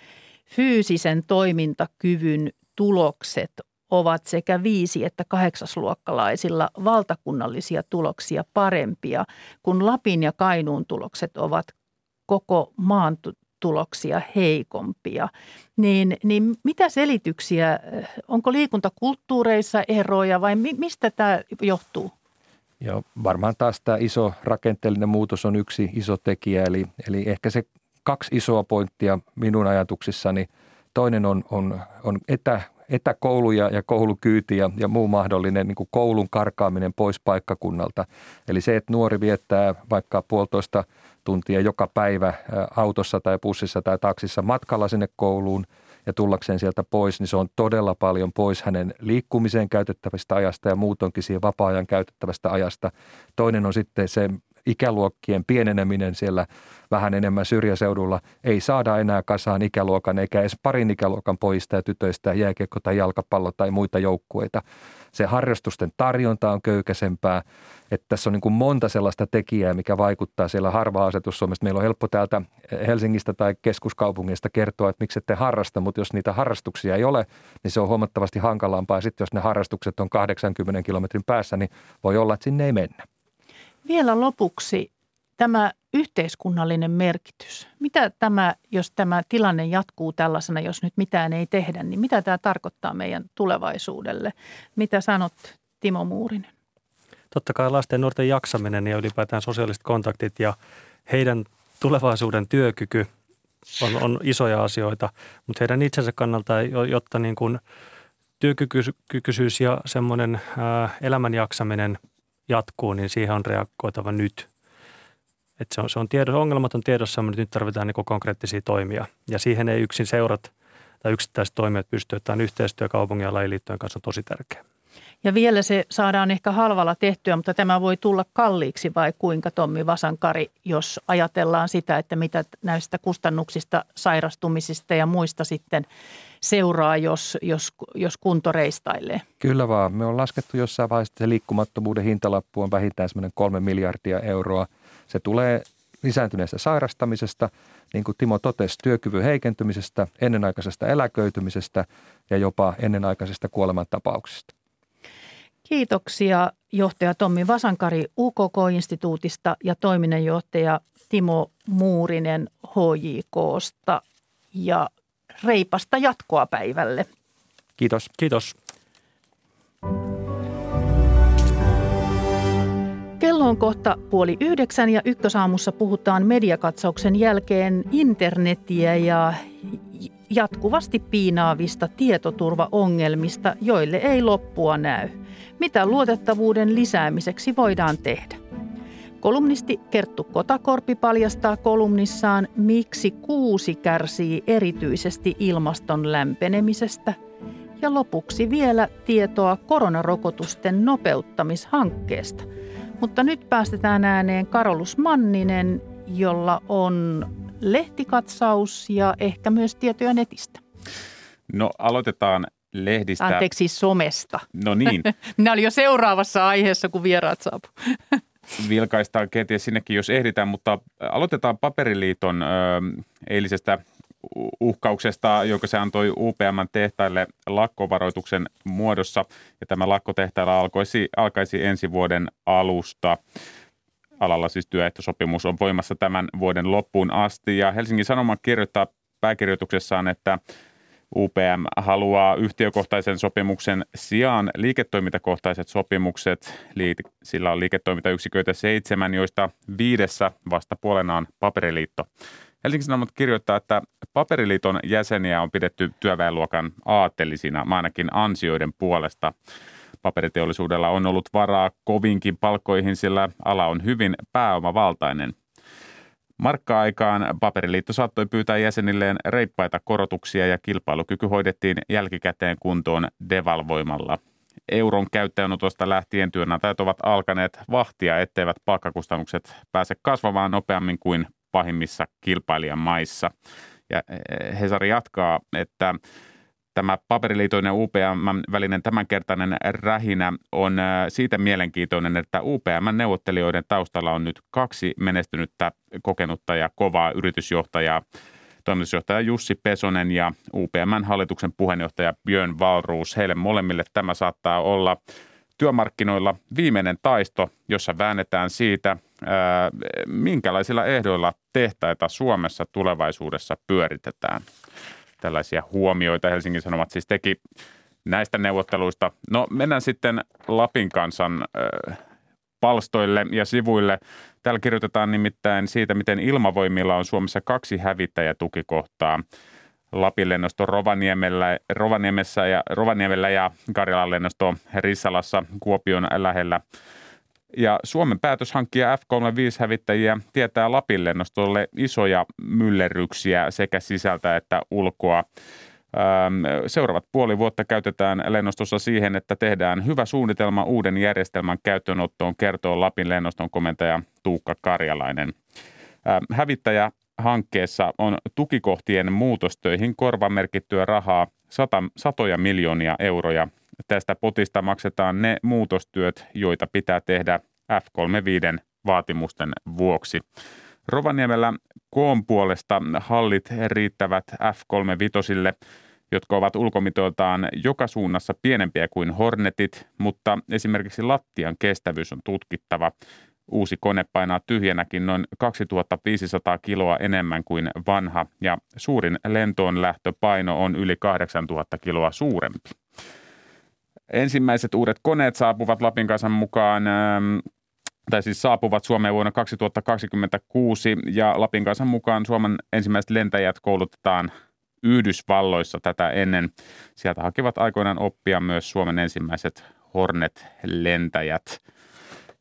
fyysisen toimintakyvyn tulokset ovat sekä viisi- että kahdeksasluokkalaisilla valtakunnallisia tuloksia parempia, kun Lapin ja Kainuun tulokset ovat koko maan tuloksia heikompia. Niin, niin mitä selityksiä, onko liikuntakulttuureissa eroja vai mistä tämä johtuu? Ja varmaan taas tämä iso rakenteellinen muutos on yksi iso tekijä, eli, eli ehkä se kaksi isoa pointtia minun ajatuksissani. Toinen on, on, on etä, etäkouluja ja koulukyyti ja, muu mahdollinen niin kuin koulun karkaaminen pois paikkakunnalta. Eli se, että nuori viettää vaikka puolitoista tuntia joka päivä autossa tai bussissa tai taksissa matkalla sinne kouluun ja tullakseen sieltä pois, niin se on todella paljon pois hänen liikkumiseen käytettävästä ajasta ja muutonkin siihen vapaa-ajan käytettävästä ajasta. Toinen on sitten se ikäluokkien pieneneminen siellä vähän enemmän syrjäseudulla. Ei saada enää kasaan ikäluokan eikä edes parin ikäluokan pojista ja tytöistä jääkiekko tai jalkapallo tai muita joukkueita. Se harrastusten tarjonta on köykäisempää. Että tässä on niin kuin monta sellaista tekijää, mikä vaikuttaa siellä harva asetus Suomesta. Meillä on helppo täältä Helsingistä tai keskuskaupungista kertoa, että miksi ette harrasta, mutta jos niitä harrastuksia ei ole, niin se on huomattavasti hankalampaa. Ja sitten jos ne harrastukset on 80 kilometrin päässä, niin voi olla, että sinne ei mennä. Vielä lopuksi tämä yhteiskunnallinen merkitys. Mitä tämä, jos tämä tilanne jatkuu tällaisena, jos nyt mitään ei tehdä, niin mitä tämä tarkoittaa meidän tulevaisuudelle? Mitä sanot Timo Muurinen? Totta kai lasten ja nuorten jaksaminen ja ylipäätään sosiaaliset kontaktit ja heidän tulevaisuuden työkyky on, on isoja asioita, mutta heidän itsensä kannalta, jotta niin kuin työkykyisyys ja semmoinen elämän jaksaminen – jatkuu, niin siihen on reagoitava nyt. Et se on, se on tiedos, ongelmat on tiedossa, mutta nyt tarvitaan niin konkreettisia toimia. Ja siihen ei yksin seurat tai yksittäiset toimijat pysty, että yhteistyö kaupungin ja lajiliittojen kanssa on tosi tärkeä. Ja vielä se saadaan ehkä halvalla tehtyä, mutta tämä voi tulla kalliiksi vai kuinka Tommi Vasankari, jos ajatellaan sitä, että mitä näistä kustannuksista, sairastumisista ja muista sitten seuraa, jos, jos, jos kunto reistailee? Kyllä vaan. Me on laskettu jossain vaiheessa, että se liikkumattomuuden hintalappu on vähintään semmoinen kolme miljardia euroa. Se tulee lisääntyneestä sairastamisesta, niin kuin Timo totesi, työkyvyn heikentymisestä, ennenaikaisesta eläköitymisestä ja jopa ennenaikaisesta kuolemantapauksista. Kiitoksia johtaja Tommi Vasankari UKK-instituutista ja toiminnanjohtaja Timo Muurinen HJKsta ja reipasta jatkoa päivälle. Kiitos. Kiitos. Kello on kohta puoli yhdeksän ja ykkösaamussa puhutaan mediakatsauksen jälkeen internetiä ja jatkuvasti piinaavista tietoturvaongelmista, joille ei loppua näy. Mitä luotettavuuden lisäämiseksi voidaan tehdä? Kolumnisti Kerttu Kotakorpi paljastaa kolumnissaan, miksi kuusi kärsii erityisesti ilmaston lämpenemisestä Ja lopuksi vielä tietoa koronarokotusten nopeuttamishankkeesta. Mutta nyt päästetään ääneen Karolus Manninen, jolla on lehtikatsaus ja ehkä myös tietoja netistä. No aloitetaan lehdistä. Anteeksi, somesta. No niin. [laughs] Minä olin jo seuraavassa aiheessa, kun vieraat saapu. Vilkaistaan kenties sinnekin, jos ehditään, mutta aloitetaan Paperiliiton ö, eilisestä uhkauksesta, jonka se antoi UPM tehtaille lakkovaroituksen muodossa. Ja tämä lakkotehtailla alkaisi, alkaisi ensi vuoden alusta. Alalla siis työehtosopimus on voimassa tämän vuoden loppuun asti. Ja Helsingin Sanomat kirjoittaa pääkirjoituksessaan, että UPM haluaa yhtiökohtaisen sopimuksen sijaan liiketoimintakohtaiset sopimukset. Sillä on liiketoimintayksiköitä seitsemän, joista viidessä vastapuolena on paperiliitto. Helsingin Sanomat kirjoittaa, että paperiliiton jäseniä on pidetty työväenluokan aatteellisina, ainakin ansioiden puolesta. Paperiteollisuudella on ollut varaa kovinkin palkkoihin, sillä ala on hyvin pääomavaltainen. Markka-aikaan paperiliitto saattoi pyytää jäsenilleen reippaita korotuksia ja kilpailukyky hoidettiin jälkikäteen kuntoon devalvoimalla. Euron käyttäjänotosta lähtien työnantajat ovat alkaneet vahtia, etteivät palkkakustannukset pääse kasvamaan nopeammin kuin pahimmissa kilpailijamaissa. Ja eh, Hesari jatkaa, että tämä Paperiliiton ja UPM välinen tämänkertainen rähinä on äh, siitä mielenkiintoinen, että UPM-neuvottelijoiden taustalla on nyt kaksi menestynyttä kokenutta ja kovaa yritysjohtajaa, toimitusjohtaja Jussi Pesonen ja UPM hallituksen puheenjohtaja Björn Valruus. Heille molemmille tämä saattaa olla työmarkkinoilla viimeinen taisto, jossa väännetään siitä, äh, minkälaisilla ehdoilla tehtaita Suomessa tulevaisuudessa pyöritetään tällaisia huomioita Helsingin Sanomat siis teki näistä neuvotteluista. No mennään sitten Lapin kansan palstoille ja sivuille. Täällä kirjoitetaan nimittäin siitä, miten ilmavoimilla on Suomessa kaksi hävittäjätukikohtaa. Lapin lennosto Rovaniemellä, Rovaniemessä ja, Rovaniemellä ja Karjalan lennosto Rissalassa Kuopion lähellä – ja Suomen päätös hankkia F-35-hävittäjiä tietää Lapin lennostolle isoja myllerryksiä sekä sisältä että ulkoa. Seuraavat puoli vuotta käytetään lennostossa siihen, että tehdään hyvä suunnitelma uuden järjestelmän käyttöönottoon, kertoo Lapin lennoston komentaja Tuukka Karjalainen. Hävittäjä hankkeessa on tukikohtien muutostöihin korvamerkittyä rahaa sata, satoja miljoonia euroja Tästä potista maksetaan ne muutostyöt, joita pitää tehdä F35 vaatimusten vuoksi. Rovaniemellä koon puolesta hallit riittävät F35, jotka ovat ulkomitoiltaan joka suunnassa pienempiä kuin Hornetit, mutta esimerkiksi lattian kestävyys on tutkittava. Uusi kone painaa tyhjänäkin noin 2500 kiloa enemmän kuin vanha ja suurin lentoon lähtöpaino on yli 8000 kiloa suurempi. Ensimmäiset uudet koneet saapuvat Lapin kansan mukaan ähm, tai siis saapuvat Suomeen vuonna 2026 ja Lapin kansan mukaan Suomen ensimmäiset lentäjät koulutetaan Yhdysvalloissa tätä ennen. Sieltä hakivat aikoinaan oppia myös Suomen ensimmäiset Hornet-lentäjät.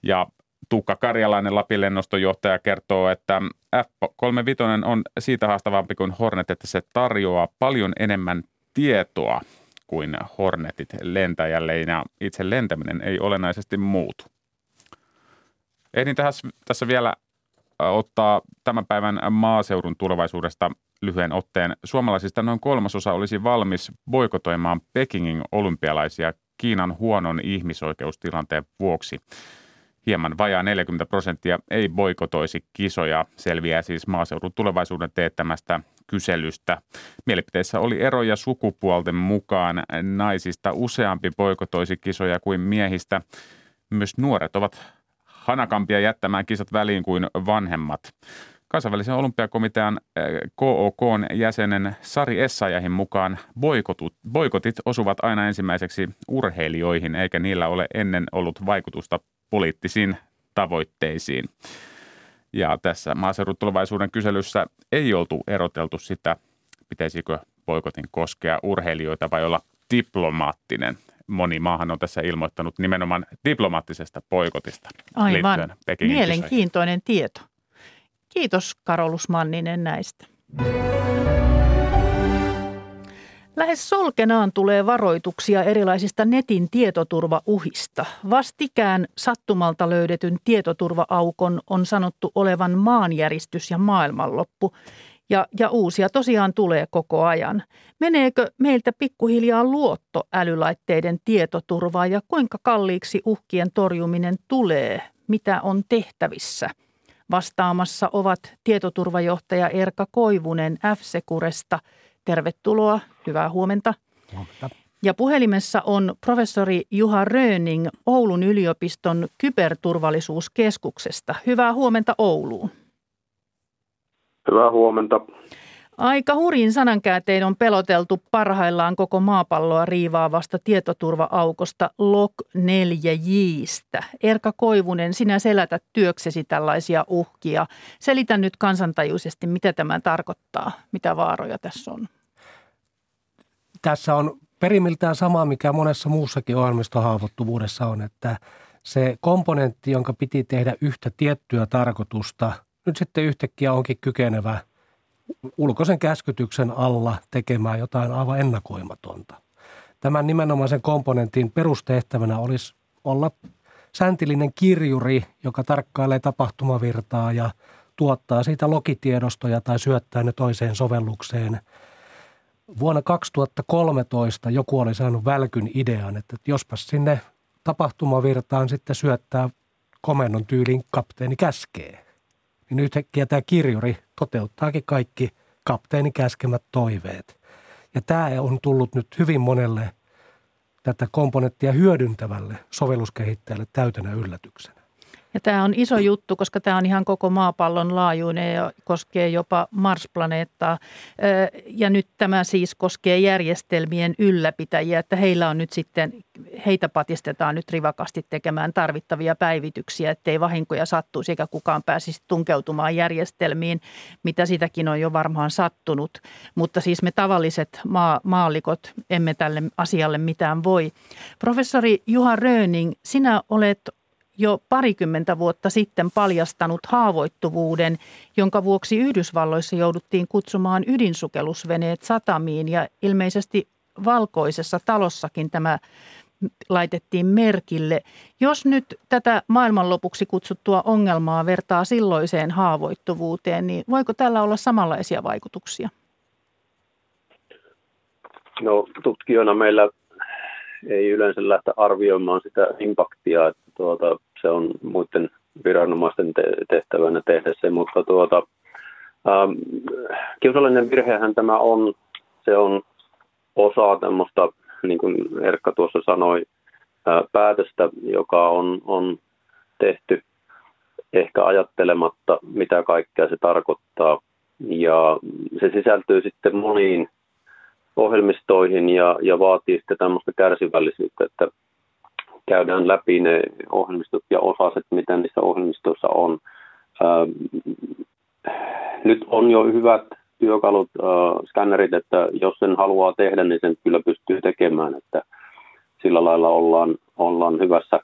Ja Tuukka Karjalainen Lapin lennostonjohtaja kertoo, että F-35 on siitä haastavampi kuin Hornet, että se tarjoaa paljon enemmän tietoa kuin Hornetit lentäjälle ja itse lentäminen ei olennaisesti muutu. Ehdin tässä, vielä ottaa tämän päivän maaseudun tulevaisuudesta lyhyen otteen. Suomalaisista noin kolmasosa olisi valmis boikotoimaan Pekingin olympialaisia Kiinan huonon ihmisoikeustilanteen vuoksi. Hieman vajaa 40 prosenttia ei boikotoisi kisoja, selviää siis maaseudun tulevaisuuden teettämästä kyselystä. Mielipiteissä oli eroja sukupuolten mukaan. Naisista useampi poikotoisi kisoja kuin miehistä. Myös nuoret ovat hanakampia jättämään kisat väliin kuin vanhemmat. Kansainvälisen olympiakomitean eh, KOK jäsenen Sari Essayahin mukaan boikotut, boikotit osuvat aina ensimmäiseksi urheilijoihin, eikä niillä ole ennen ollut vaikutusta poliittisiin tavoitteisiin. Ja tässä maaseudun tulevaisuuden kyselyssä ei oltu eroteltu sitä, pitäisikö boikotin koskea urheilijoita vai olla diplomaattinen. Moni maahan on tässä ilmoittanut nimenomaan diplomaattisesta boikotista Aivan. Mielenkiintoinen tieto. Kiitos Karolus Manninen näistä. Lähes solkenaan tulee varoituksia erilaisista netin tietoturvauhista. Vastikään sattumalta löydetyn tietoturvaaukon on sanottu olevan maanjäristys ja maailmanloppu. Ja, ja uusia tosiaan tulee koko ajan. Meneekö meiltä pikkuhiljaa luotto älylaitteiden tietoturvaa ja kuinka kalliiksi uhkien torjuminen tulee? Mitä on tehtävissä? Vastaamassa ovat tietoturvajohtaja Erka Koivunen F-Securesta – Tervetuloa, hyvää huomenta. huomenta. Ja puhelimessa on professori Juha Röning Oulun yliopiston kyberturvallisuuskeskuksesta. Hyvää huomenta Ouluun. Hyvää huomenta. Aika hurin sanankääntein on peloteltu parhaillaan koko maapalloa riivaavasta tietoturva-aukosta Lok 4Jistä. Erka Koivunen, sinä selätät työksesi tällaisia uhkia. Selitä nyt kansantajuisesti, mitä tämä tarkoittaa, mitä vaaroja tässä on tässä on perimiltään sama, mikä monessa muussakin ohjelmistohaavoittuvuudessa on, että se komponentti, jonka piti tehdä yhtä tiettyä tarkoitusta, nyt sitten yhtäkkiä onkin kykenevä ulkoisen käskytyksen alla tekemään jotain aivan ennakoimatonta. Tämän nimenomaisen komponentin perustehtävänä olisi olla säntillinen kirjuri, joka tarkkailee tapahtumavirtaa ja tuottaa siitä logitiedostoja tai syöttää ne toiseen sovellukseen – Vuonna 2013 joku oli saanut välkyn idean, että jospas sinne tapahtumavirtaan sitten syöttää komennon tyylin kapteeni käskee. Niin yhtäkkiä tämä kirjuri toteuttaakin kaikki kapteeni käskemät toiveet. Ja tämä on tullut nyt hyvin monelle tätä komponenttia hyödyntävälle sovelluskehittäjälle täytänä yllätyksenä. Ja tämä on iso juttu, koska tämä on ihan koko maapallon laajuinen ja koskee jopa Mars-planeettaa. Ja nyt tämä siis koskee järjestelmien ylläpitäjiä, että heillä on nyt sitten, heitä patistetaan nyt rivakasti tekemään tarvittavia päivityksiä, ettei vahinkoja sattuisi eikä kukaan pääsisi tunkeutumaan järjestelmiin, mitä sitäkin on jo varmaan sattunut. Mutta siis me tavalliset maa, maallikot emme tälle asialle mitään voi. Professori Juha Röning, sinä olet jo parikymmentä vuotta sitten paljastanut haavoittuvuuden, jonka vuoksi Yhdysvalloissa jouduttiin kutsumaan ydinsukellusveneet satamiin ja ilmeisesti valkoisessa talossakin tämä laitettiin merkille. Jos nyt tätä maailmanlopuksi kutsuttua ongelmaa vertaa silloiseen haavoittuvuuteen, niin voiko tällä olla samanlaisia vaikutuksia? No tutkijoina meillä ei yleensä lähteä arvioimaan sitä impaktia, että tuota, se on muiden viranomaisten te- tehtävänä tehdä se, mutta tuota, ähm, kiusallinen virhehän tämä on, se on osa tämmöistä, niin kuin Erkka tuossa sanoi, äh, päätöstä, joka on, on tehty ehkä ajattelematta, mitä kaikkea se tarkoittaa. Ja se sisältyy sitten moniin ohjelmistoihin ja, ja vaatii sitten tämmöistä kärsivällisyyttä, että käydään läpi ne ohjelmistot ja osaset, mitä niissä ohjelmistoissa on. Ähm, nyt on jo hyvät työkalut, äh, skannerit, että jos sen haluaa tehdä, niin sen kyllä pystyy tekemään, että sillä lailla ollaan, ollaan hyvässä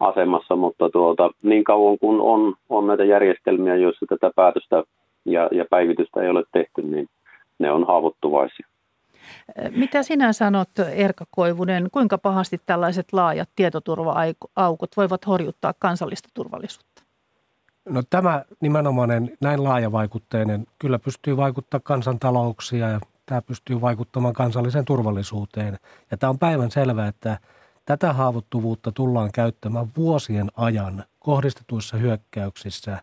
asemassa, mutta tuota, niin kauan kuin on, on näitä järjestelmiä, joissa tätä päätöstä ja, ja päivitystä ei ole tehty, niin ne on haavoittuvaisia. Mitä sinä sanot, Erka Koivunen, kuinka pahasti tällaiset laajat tietoturva-aukot voivat horjuttaa kansallista turvallisuutta? No tämä nimenomainen näin laajavaikutteinen kyllä pystyy vaikuttaa kansantalouksia ja tämä pystyy vaikuttamaan kansalliseen turvallisuuteen. Ja tämä on päivän selvää, että tätä haavoittuvuutta tullaan käyttämään vuosien ajan kohdistetuissa hyökkäyksissä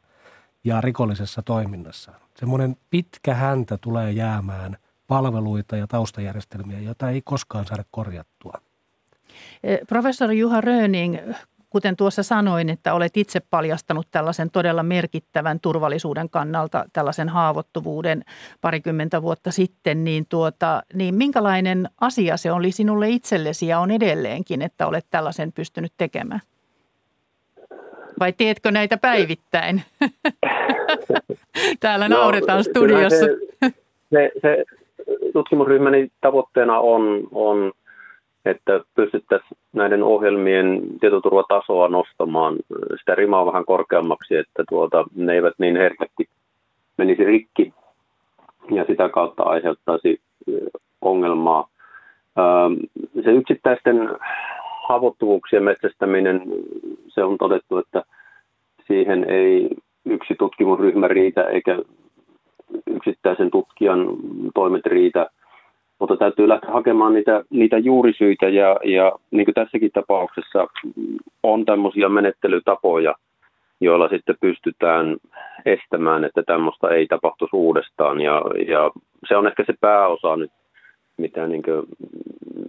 ja rikollisessa toiminnassa. Semmoinen pitkä häntä tulee jäämään – palveluita ja taustajärjestelmiä, joita ei koskaan saada korjattua. Eh, professori Juha Röning, kuten tuossa sanoin, että olet itse paljastanut tällaisen todella merkittävän turvallisuuden kannalta tällaisen haavoittuvuuden parikymmentä vuotta sitten, niin, tuota, niin minkälainen asia se oli sinulle itsellesi ja on edelleenkin, että olet tällaisen pystynyt tekemään? Vai teetkö näitä päivittäin? [laughs] Täällä no, nauretaan studiossa. Se, se, se, tutkimusryhmäni tavoitteena on, on että pystyttäisiin näiden ohjelmien tietoturvatasoa nostamaan sitä rimaa vähän korkeammaksi, että tuota, ne eivät niin herkästi menisi rikki ja sitä kautta aiheuttaisi ongelmaa. Se yksittäisten haavoittuvuuksien metsästäminen, se on todettu, että siihen ei yksi tutkimusryhmä riitä eikä yksittäisen tutkijan toimet riitä, mutta täytyy lähteä hakemaan niitä, niitä juurisyitä ja, ja niin kuin tässäkin tapauksessa on tämmöisiä menettelytapoja, joilla sitten pystytään estämään, että tämmöistä ei tapahtuisi uudestaan ja, ja se on ehkä se pääosa nyt, mitä niin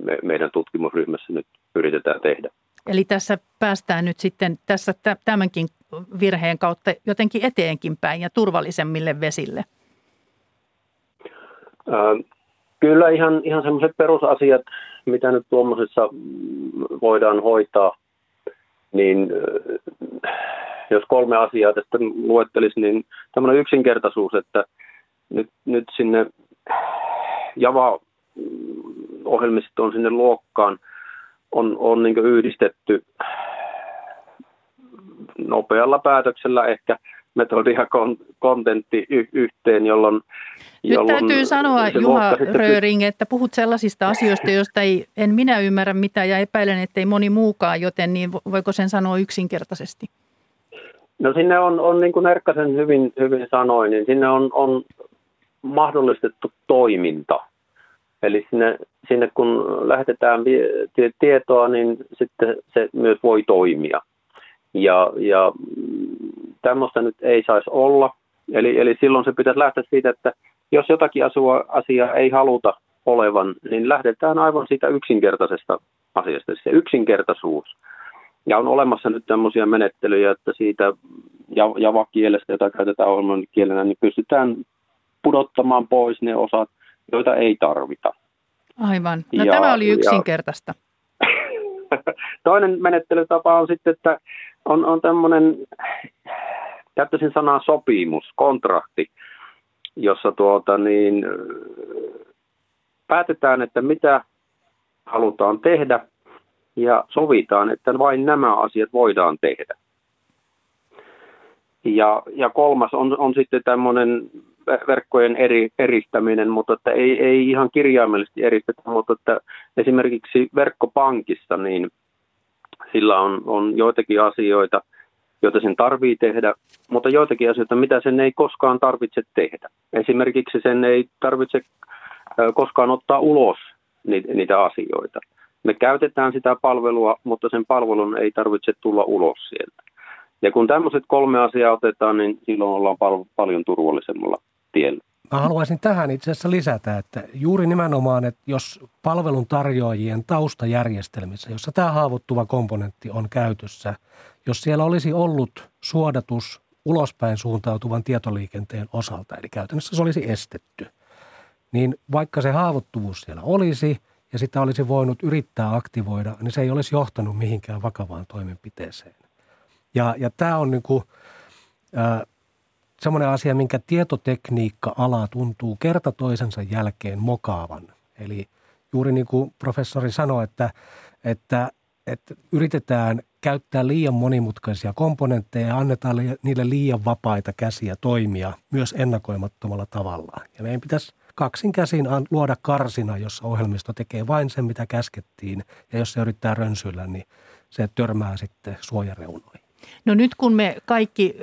me, meidän tutkimusryhmässä nyt yritetään tehdä. Eli tässä päästään nyt sitten tässä tämänkin virheen kautta jotenkin eteenkin päin ja turvallisemmille vesille. Kyllä ihan, ihan semmoiset perusasiat, mitä nyt tuommoisessa voidaan hoitaa, niin jos kolme asiaa tästä luettelisi, niin tämmöinen yksinkertaisuus, että nyt, nyt sinne Java-ohjelmistoon sinne luokkaan on, on niin yhdistetty nopealla päätöksellä ehkä – metodia kontentti yhteen, jolloin... Nyt jolloin täytyy sanoa, Juha Röring, että puhut sellaisista asioista, joista ei, en minä ymmärrä mitään ja epäilen, että ei moni muukaan, joten niin voiko sen sanoa yksinkertaisesti? No sinne on, on niin kuin Erkkasen hyvin, hyvin sanoi, niin sinne on, on mahdollistettu toiminta. Eli sinne, sinne kun lähetetään tietoa, niin sitten se myös voi toimia. Ja, ja tämmöistä nyt ei saisi olla. Eli, eli silloin se pitäisi lähteä siitä, että jos jotakin asua, asiaa ei haluta olevan, niin lähdetään aivan siitä yksinkertaisesta asiasta, se yksinkertaisuus. Ja on olemassa nyt tämmöisiä menettelyjä, että siitä javakielestä, jota käytetään ohjelman kielenä, niin pystytään pudottamaan pois ne osat, joita ei tarvita. Aivan. No ja, tämä oli yksinkertaista. Ja, [laughs] toinen menettelytapa on sitten, että on, on tämmöinen, käyttäisin sanaa sopimus, kontrakti, jossa tuota niin, päätetään, että mitä halutaan tehdä ja sovitaan, että vain nämä asiat voidaan tehdä. Ja, ja kolmas on, on sitten tämmöinen verkkojen eri, eristäminen, mutta että ei, ei ihan kirjaimellisesti eristetä, mutta että esimerkiksi verkkopankissa niin sillä on, on joitakin asioita, joita sen tarvii tehdä, mutta joitakin asioita, mitä sen ei koskaan tarvitse tehdä. Esimerkiksi sen ei tarvitse koskaan ottaa ulos niitä asioita. Me käytetään sitä palvelua, mutta sen palvelun ei tarvitse tulla ulos sieltä. Ja kun tämmöiset kolme asiaa otetaan, niin silloin ollaan pal- paljon turvallisemmalla tiellä. Mä haluaisin tähän itse asiassa lisätä, että juuri nimenomaan, että jos palvelun tarjoajien taustajärjestelmissä, jossa tämä haavoittuva komponentti on käytössä, jos siellä olisi ollut suodatus ulospäin suuntautuvan tietoliikenteen osalta, eli käytännössä se olisi estetty, niin vaikka se haavoittuvuus siellä olisi ja sitä olisi voinut yrittää aktivoida, niin se ei olisi johtanut mihinkään vakavaan toimenpiteeseen. Ja, ja tämä on niin kuin, äh, semmoinen asia, minkä tietotekniikka-ala tuntuu kerta toisensa jälkeen mokaavan. Eli juuri niin kuin professori sanoi, että, että, että yritetään käyttää liian monimutkaisia komponentteja ja annetaan niille liian vapaita käsiä toimia myös ennakoimattomalla tavalla. Ja meidän pitäisi kaksin käsin luoda karsina, jossa ohjelmisto tekee vain sen, mitä käskettiin. Ja jos se yrittää rönsyillä, niin se törmää sitten suojareunoihin. No nyt kun me kaikki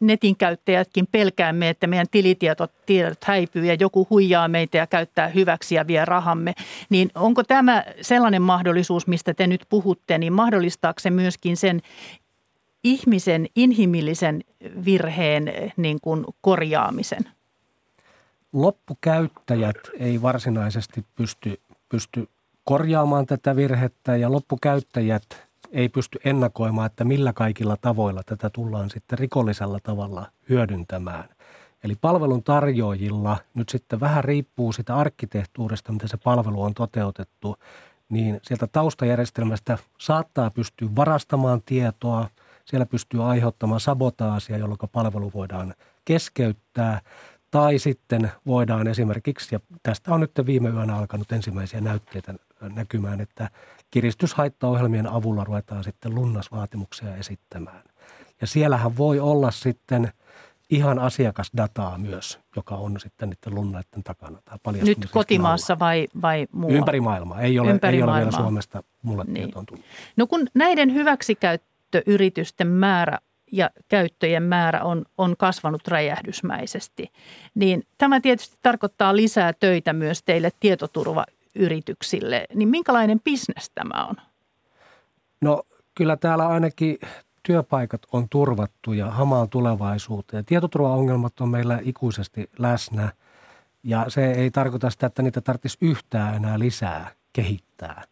netin käyttäjätkin pelkäämme, että meidän tilitietot tiedot häipyy ja joku huijaa meitä ja käyttää hyväksi ja vie rahamme, niin onko tämä sellainen mahdollisuus, mistä te nyt puhutte, niin mahdollistaako se myöskin sen ihmisen inhimillisen virheen niin kuin korjaamisen? Loppukäyttäjät ei varsinaisesti pysty, pysty korjaamaan tätä virhettä ja loppukäyttäjät – ei pysty ennakoimaan, että millä kaikilla tavoilla tätä tullaan sitten rikollisella tavalla hyödyntämään. Eli palvelun tarjoajilla nyt sitten vähän riippuu sitä arkkitehtuurista, miten se palvelu on toteutettu, niin sieltä taustajärjestelmästä saattaa pystyä varastamaan tietoa, siellä pystyy aiheuttamaan sabotaasia, jolloin palvelu voidaan keskeyttää, tai sitten voidaan esimerkiksi, ja tästä on nyt viime yönä alkanut ensimmäisiä näytteitä näkymään, että kiristyshaittaohjelmien avulla ruvetaan sitten lunnasvaatimuksia esittämään. Ja siellähän voi olla sitten ihan asiakasdataa myös, joka on sitten niiden lunnaiden takana. Tai Nyt kotimaassa vai, vai muualla? Ympäri maailmaa. Ei ole, Ympäri ei ole vielä Suomesta mulle niin. tietoon tullut. No kun näiden hyväksikäyttöyritysten määrä ja käyttöjen määrä on, on kasvanut räjähdysmäisesti, niin tämä tietysti tarkoittaa lisää töitä myös teille tietoturvayrityksille. Niin minkälainen bisnes tämä on? No kyllä täällä ainakin työpaikat on turvattu ja hamaan tulevaisuuteen. Tietoturvaongelmat on meillä ikuisesti läsnä ja se ei tarkoita sitä, että niitä tarvitsisi yhtään enää lisää kehittää.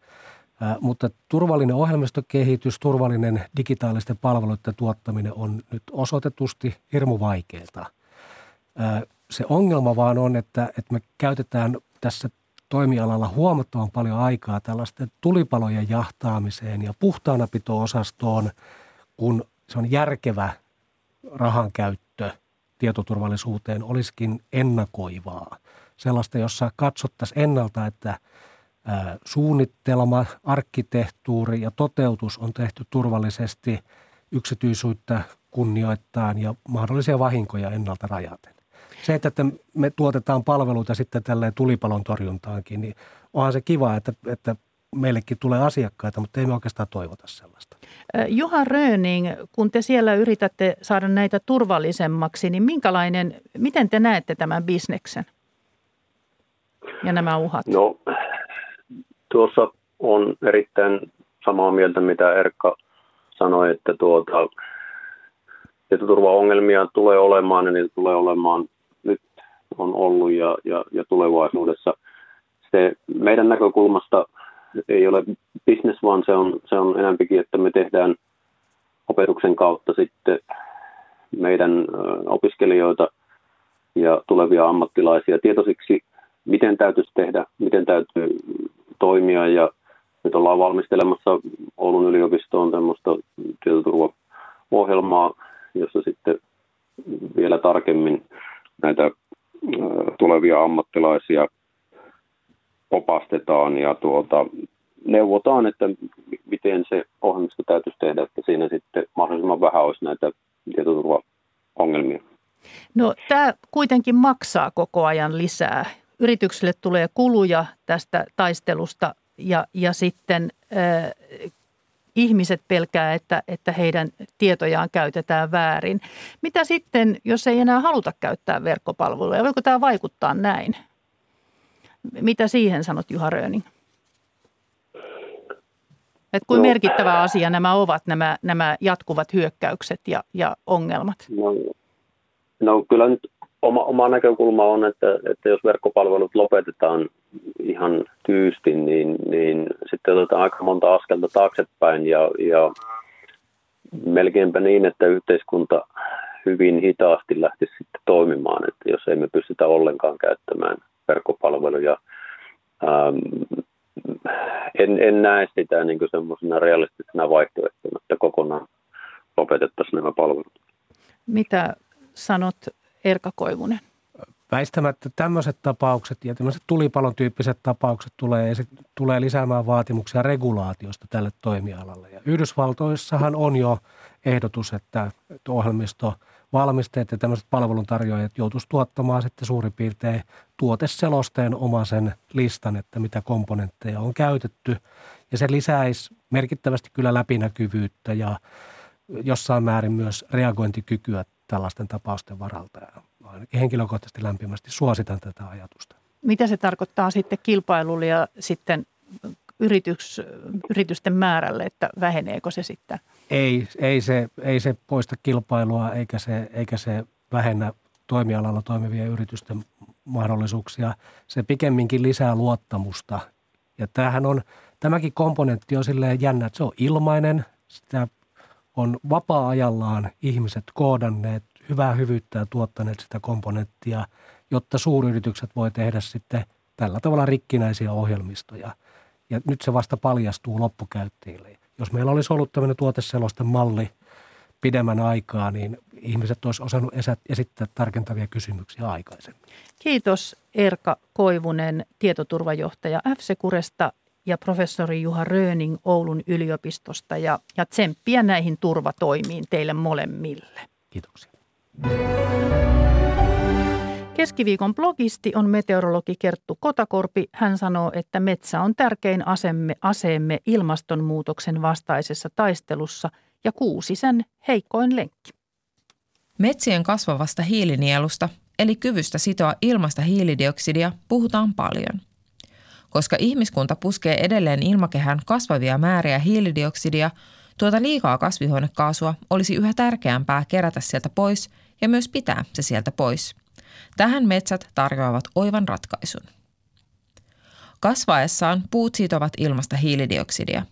Mutta turvallinen ohjelmistokehitys, turvallinen digitaalisten palveluiden tuottaminen on nyt osoitetusti hirmu vaikeaa. Se ongelma vaan on, että, että me käytetään tässä toimialalla huomattavan paljon aikaa tällaisten tulipalojen jahtaamiseen ja puhtaanapito-osastoon – kun se on järkevä rahan käyttö tietoturvallisuuteen olisikin ennakoivaa. Sellaista, jossa katsottaisiin ennalta, että suunnittelma, arkkitehtuuri ja toteutus on tehty turvallisesti yksityisyyttä kunnioittain ja mahdollisia vahinkoja ennalta rajaten. Se, että me tuotetaan palveluita sitten tälleen tulipalon torjuntaankin, niin onhan se kiva, että, että meillekin tulee asiakkaita, mutta ei me oikeastaan toivota sellaista. Juha Röning, kun te siellä yritätte saada näitä turvallisemmaksi, niin minkälainen, miten te näette tämän bisneksen ja nämä uhat? No, tuossa on erittäin samaa mieltä, mitä Erkka sanoi, että tuota, tietoturvaongelmia tulee olemaan ja niitä tulee olemaan on ollut ja, ja, ja tulevaisuudessa. Se meidän näkökulmasta ei ole business, vaan se on, se on enempikin, että me tehdään opetuksen kautta sitten meidän opiskelijoita ja tulevia ammattilaisia tietoisiksi, miten täytyisi tehdä, miten täytyy toimia ja nyt ollaan valmistelemassa Oulun yliopistoon tämmöistä tietoturvaohjelmaa, jossa sitten vielä tarkemmin näitä tulevia ammattilaisia opastetaan ja tuota, neuvotaan, että miten se ohjelmisto täytyisi tehdä, että siinä sitten mahdollisimman vähän olisi näitä tietoturvaongelmia. No tämä kuitenkin maksaa koko ajan lisää. Yrityksille tulee kuluja tästä taistelusta ja, ja sitten äh, ihmiset pelkää, että, että heidän tietojaan käytetään väärin. Mitä sitten, jos ei enää haluta käyttää verkkopalveluja? Voiko tämä vaikuttaa näin? Mitä siihen sanot Juha Röning? Että kuin no, merkittävä asia nämä ovat, nämä, nämä jatkuvat hyökkäykset ja, ja ongelmat? No, no kyllä nyt oma, oma näkökulma on, että, että jos verkkopalvelut lopetetaan ihan tyysti, niin, niin sitten otetaan aika monta askelta taaksepäin ja, ja melkeinpä niin, että yhteiskunta hyvin hitaasti lähtisi sitten toimimaan, että jos emme pystytä ollenkaan käyttämään verkkopalveluja. Ähm, en, en näe sitä niin semmoisena realistisena vaihtoehtona, että kokonaan lopetettaisiin nämä palvelut. Mitä sanot Erka Koivunen? Väistämättä tämmöiset tapaukset ja tämmöiset tulipalon tyyppiset tapaukset tulee, tulee lisäämään vaatimuksia regulaatiosta tälle toimialalle. Ja Yhdysvaltoissahan on jo ehdotus, että ohjelmisto – valmistajat ja tämmöiset palveluntarjoajat joutuisi tuottamaan sitten suurin piirtein tuoteselosteen omaisen listan, että mitä komponentteja on käytetty. Ja se lisäisi merkittävästi kyllä läpinäkyvyyttä ja jossain määrin myös reagointikykyä tällaisten tapausten varalta. Ja ainakin henkilökohtaisesti lämpimästi suositan tätä ajatusta. Mitä se tarkoittaa sitten kilpailulle ja sitten yritys, yritysten määrälle, että väheneekö se sitten? Ei, ei, se, ei se poista kilpailua eikä se, eikä se vähennä toimialalla toimivien yritysten mahdollisuuksia. Se pikemminkin lisää luottamusta. Ja tämähän on, tämäkin komponentti on silleen jännä, että se on ilmainen, sitä on vapaa-ajallaan ihmiset koodanneet hyvää hyvyyttä ja tuottaneet sitä komponenttia, jotta suuryritykset voi tehdä sitten tällä tavalla rikkinäisiä ohjelmistoja – ja nyt se vasta paljastuu loppukäyttäjille. Jos meillä olisi ollut tämmöinen tuoteselosten malli pidemmän aikaa, niin ihmiset olisi osannut esittää tarkentavia kysymyksiä aikaisemmin. Kiitos Erka Koivunen, tietoturvajohtaja F-Securesta ja professori Juha Röning Oulun yliopistosta ja, ja tsemppiä näihin turvatoimiin teille molemmille. Kiitoksia. Keskiviikon blogisti on meteorologi Kerttu Kotakorpi. Hän sanoo, että metsä on tärkein asemme, aseemme ilmastonmuutoksen vastaisessa taistelussa ja kuusi sen heikkoin lenkki. Metsien kasvavasta hiilinielusta, eli kyvystä sitoa ilmasta hiilidioksidia, puhutaan paljon. Koska ihmiskunta puskee edelleen ilmakehään kasvavia määriä hiilidioksidia, tuota liikaa kasvihuonekaasua olisi yhä tärkeämpää kerätä sieltä pois ja myös pitää se sieltä pois – Tähän metsät tarjoavat oivan ratkaisun. Kasvaessaan puut sitovat ilmasta hiilidioksidia.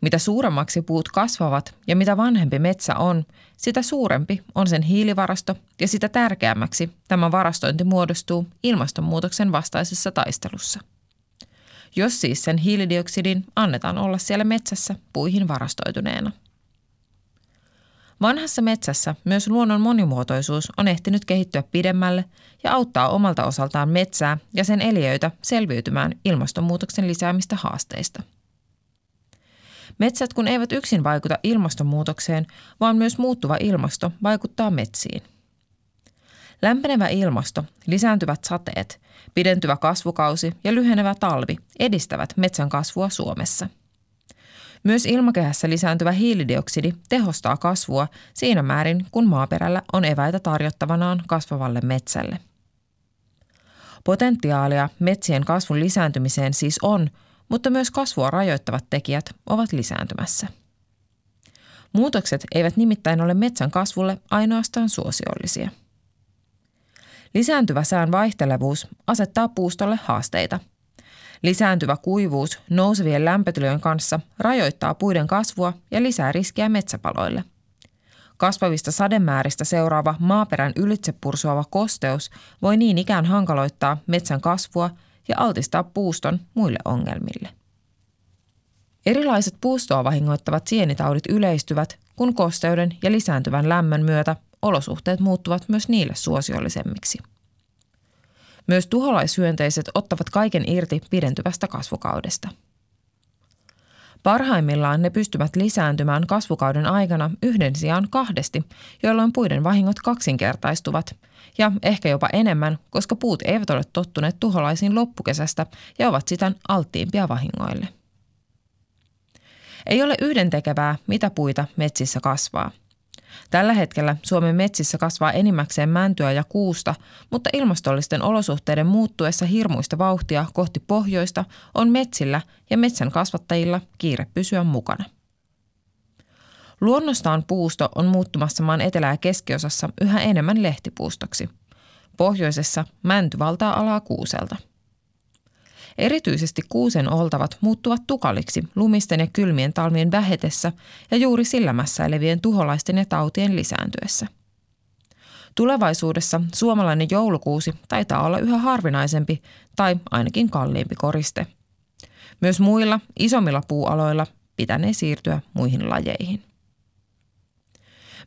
Mitä suuremmaksi puut kasvavat ja mitä vanhempi metsä on, sitä suurempi on sen hiilivarasto ja sitä tärkeämmäksi tämä varastointi muodostuu ilmastonmuutoksen vastaisessa taistelussa. Jos siis sen hiilidioksidin annetaan olla siellä metsässä puihin varastoituneena – Vanhassa metsässä myös luonnon monimuotoisuus on ehtinyt kehittyä pidemmälle ja auttaa omalta osaltaan metsää ja sen eliöitä selviytymään ilmastonmuutoksen lisäämistä haasteista. Metsät kun eivät yksin vaikuta ilmastonmuutokseen, vaan myös muuttuva ilmasto vaikuttaa metsiin. Lämpenevä ilmasto, lisääntyvät sateet, pidentyvä kasvukausi ja lyhenevä talvi edistävät metsän kasvua Suomessa – myös ilmakehässä lisääntyvä hiilidioksidi tehostaa kasvua siinä määrin, kun maaperällä on eväitä tarjottavanaan kasvavalle metsälle. Potentiaalia metsien kasvun lisääntymiseen siis on, mutta myös kasvua rajoittavat tekijät ovat lisääntymässä. Muutokset eivät nimittäin ole metsän kasvulle ainoastaan suosiollisia. Lisääntyvä sään vaihtelevuus asettaa puustolle haasteita – Lisääntyvä kuivuus nousevien lämpötilojen kanssa rajoittaa puiden kasvua ja lisää riskiä metsäpaloille. Kasvavista sademääristä seuraava maaperän ylitse pursuava kosteus voi niin ikään hankaloittaa metsän kasvua ja altistaa puuston muille ongelmille. Erilaiset puustoa vahingoittavat sienitaudit yleistyvät, kun kosteuden ja lisääntyvän lämmön myötä olosuhteet muuttuvat myös niille suosiollisemmiksi – myös tuholaishyönteiset ottavat kaiken irti pidentyvästä kasvukaudesta. Parhaimmillaan ne pystyvät lisääntymään kasvukauden aikana yhden sijaan kahdesti, jolloin puiden vahingot kaksinkertaistuvat, ja ehkä jopa enemmän, koska puut eivät ole tottuneet tuholaisiin loppukesästä ja ovat sitä alttiimpia vahingoille. Ei ole yhdentekevää, mitä puita metsissä kasvaa – Tällä hetkellä Suomen metsissä kasvaa enimmäkseen mäntyä ja kuusta, mutta ilmastollisten olosuhteiden muuttuessa hirmuista vauhtia kohti pohjoista on metsillä ja metsän kasvattajilla kiire pysyä mukana. Luonnostaan puusto on muuttumassa maan etelä- ja keskiosassa yhä enemmän lehtipuustoksi. Pohjoisessa mänty valtaa alaa kuuselta – Erityisesti kuusen oltavat muuttuvat tukaliksi lumisten ja kylmien talvien vähetessä ja juuri sillä mässäilevien tuholaisten ja tautien lisääntyessä. Tulevaisuudessa suomalainen joulukuusi taitaa olla yhä harvinaisempi tai ainakin kalliimpi koriste. Myös muilla isommilla puualoilla pitänee siirtyä muihin lajeihin.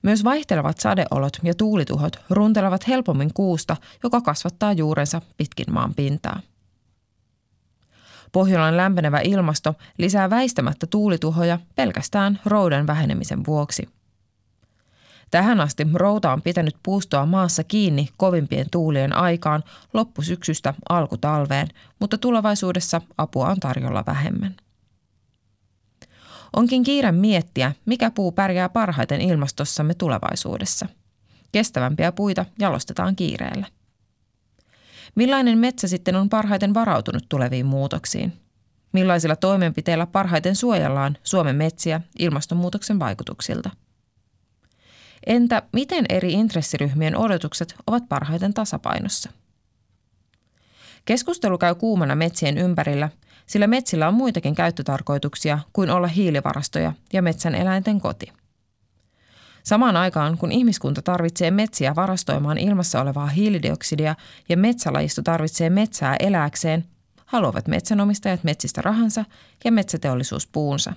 Myös vaihtelevat sadeolot ja tuulituhot runtelevat helpommin kuusta, joka kasvattaa juurensa pitkin maan pintaa. Pohjolan lämpenevä ilmasto lisää väistämättä tuulituhoja pelkästään roudan vähenemisen vuoksi. Tähän asti routa on pitänyt puustoa maassa kiinni kovimpien tuulien aikaan loppusyksystä alkutalveen, mutta tulevaisuudessa apua on tarjolla vähemmän. Onkin kiire miettiä, mikä puu pärjää parhaiten ilmastossamme tulevaisuudessa. Kestävämpiä puita jalostetaan kiireellä. Millainen metsä sitten on parhaiten varautunut tuleviin muutoksiin? Millaisilla toimenpiteillä parhaiten suojellaan Suomen metsiä ilmastonmuutoksen vaikutuksilta? Entä miten eri intressiryhmien odotukset ovat parhaiten tasapainossa? Keskustelu käy kuumana metsien ympärillä, sillä metsillä on muitakin käyttötarkoituksia kuin olla hiilivarastoja ja metsän eläinten koti. Samaan aikaan, kun ihmiskunta tarvitsee metsiä varastoimaan ilmassa olevaa hiilidioksidia ja metsälajisto tarvitsee metsää elääkseen, haluavat metsänomistajat metsistä rahansa ja metsäteollisuus puunsa.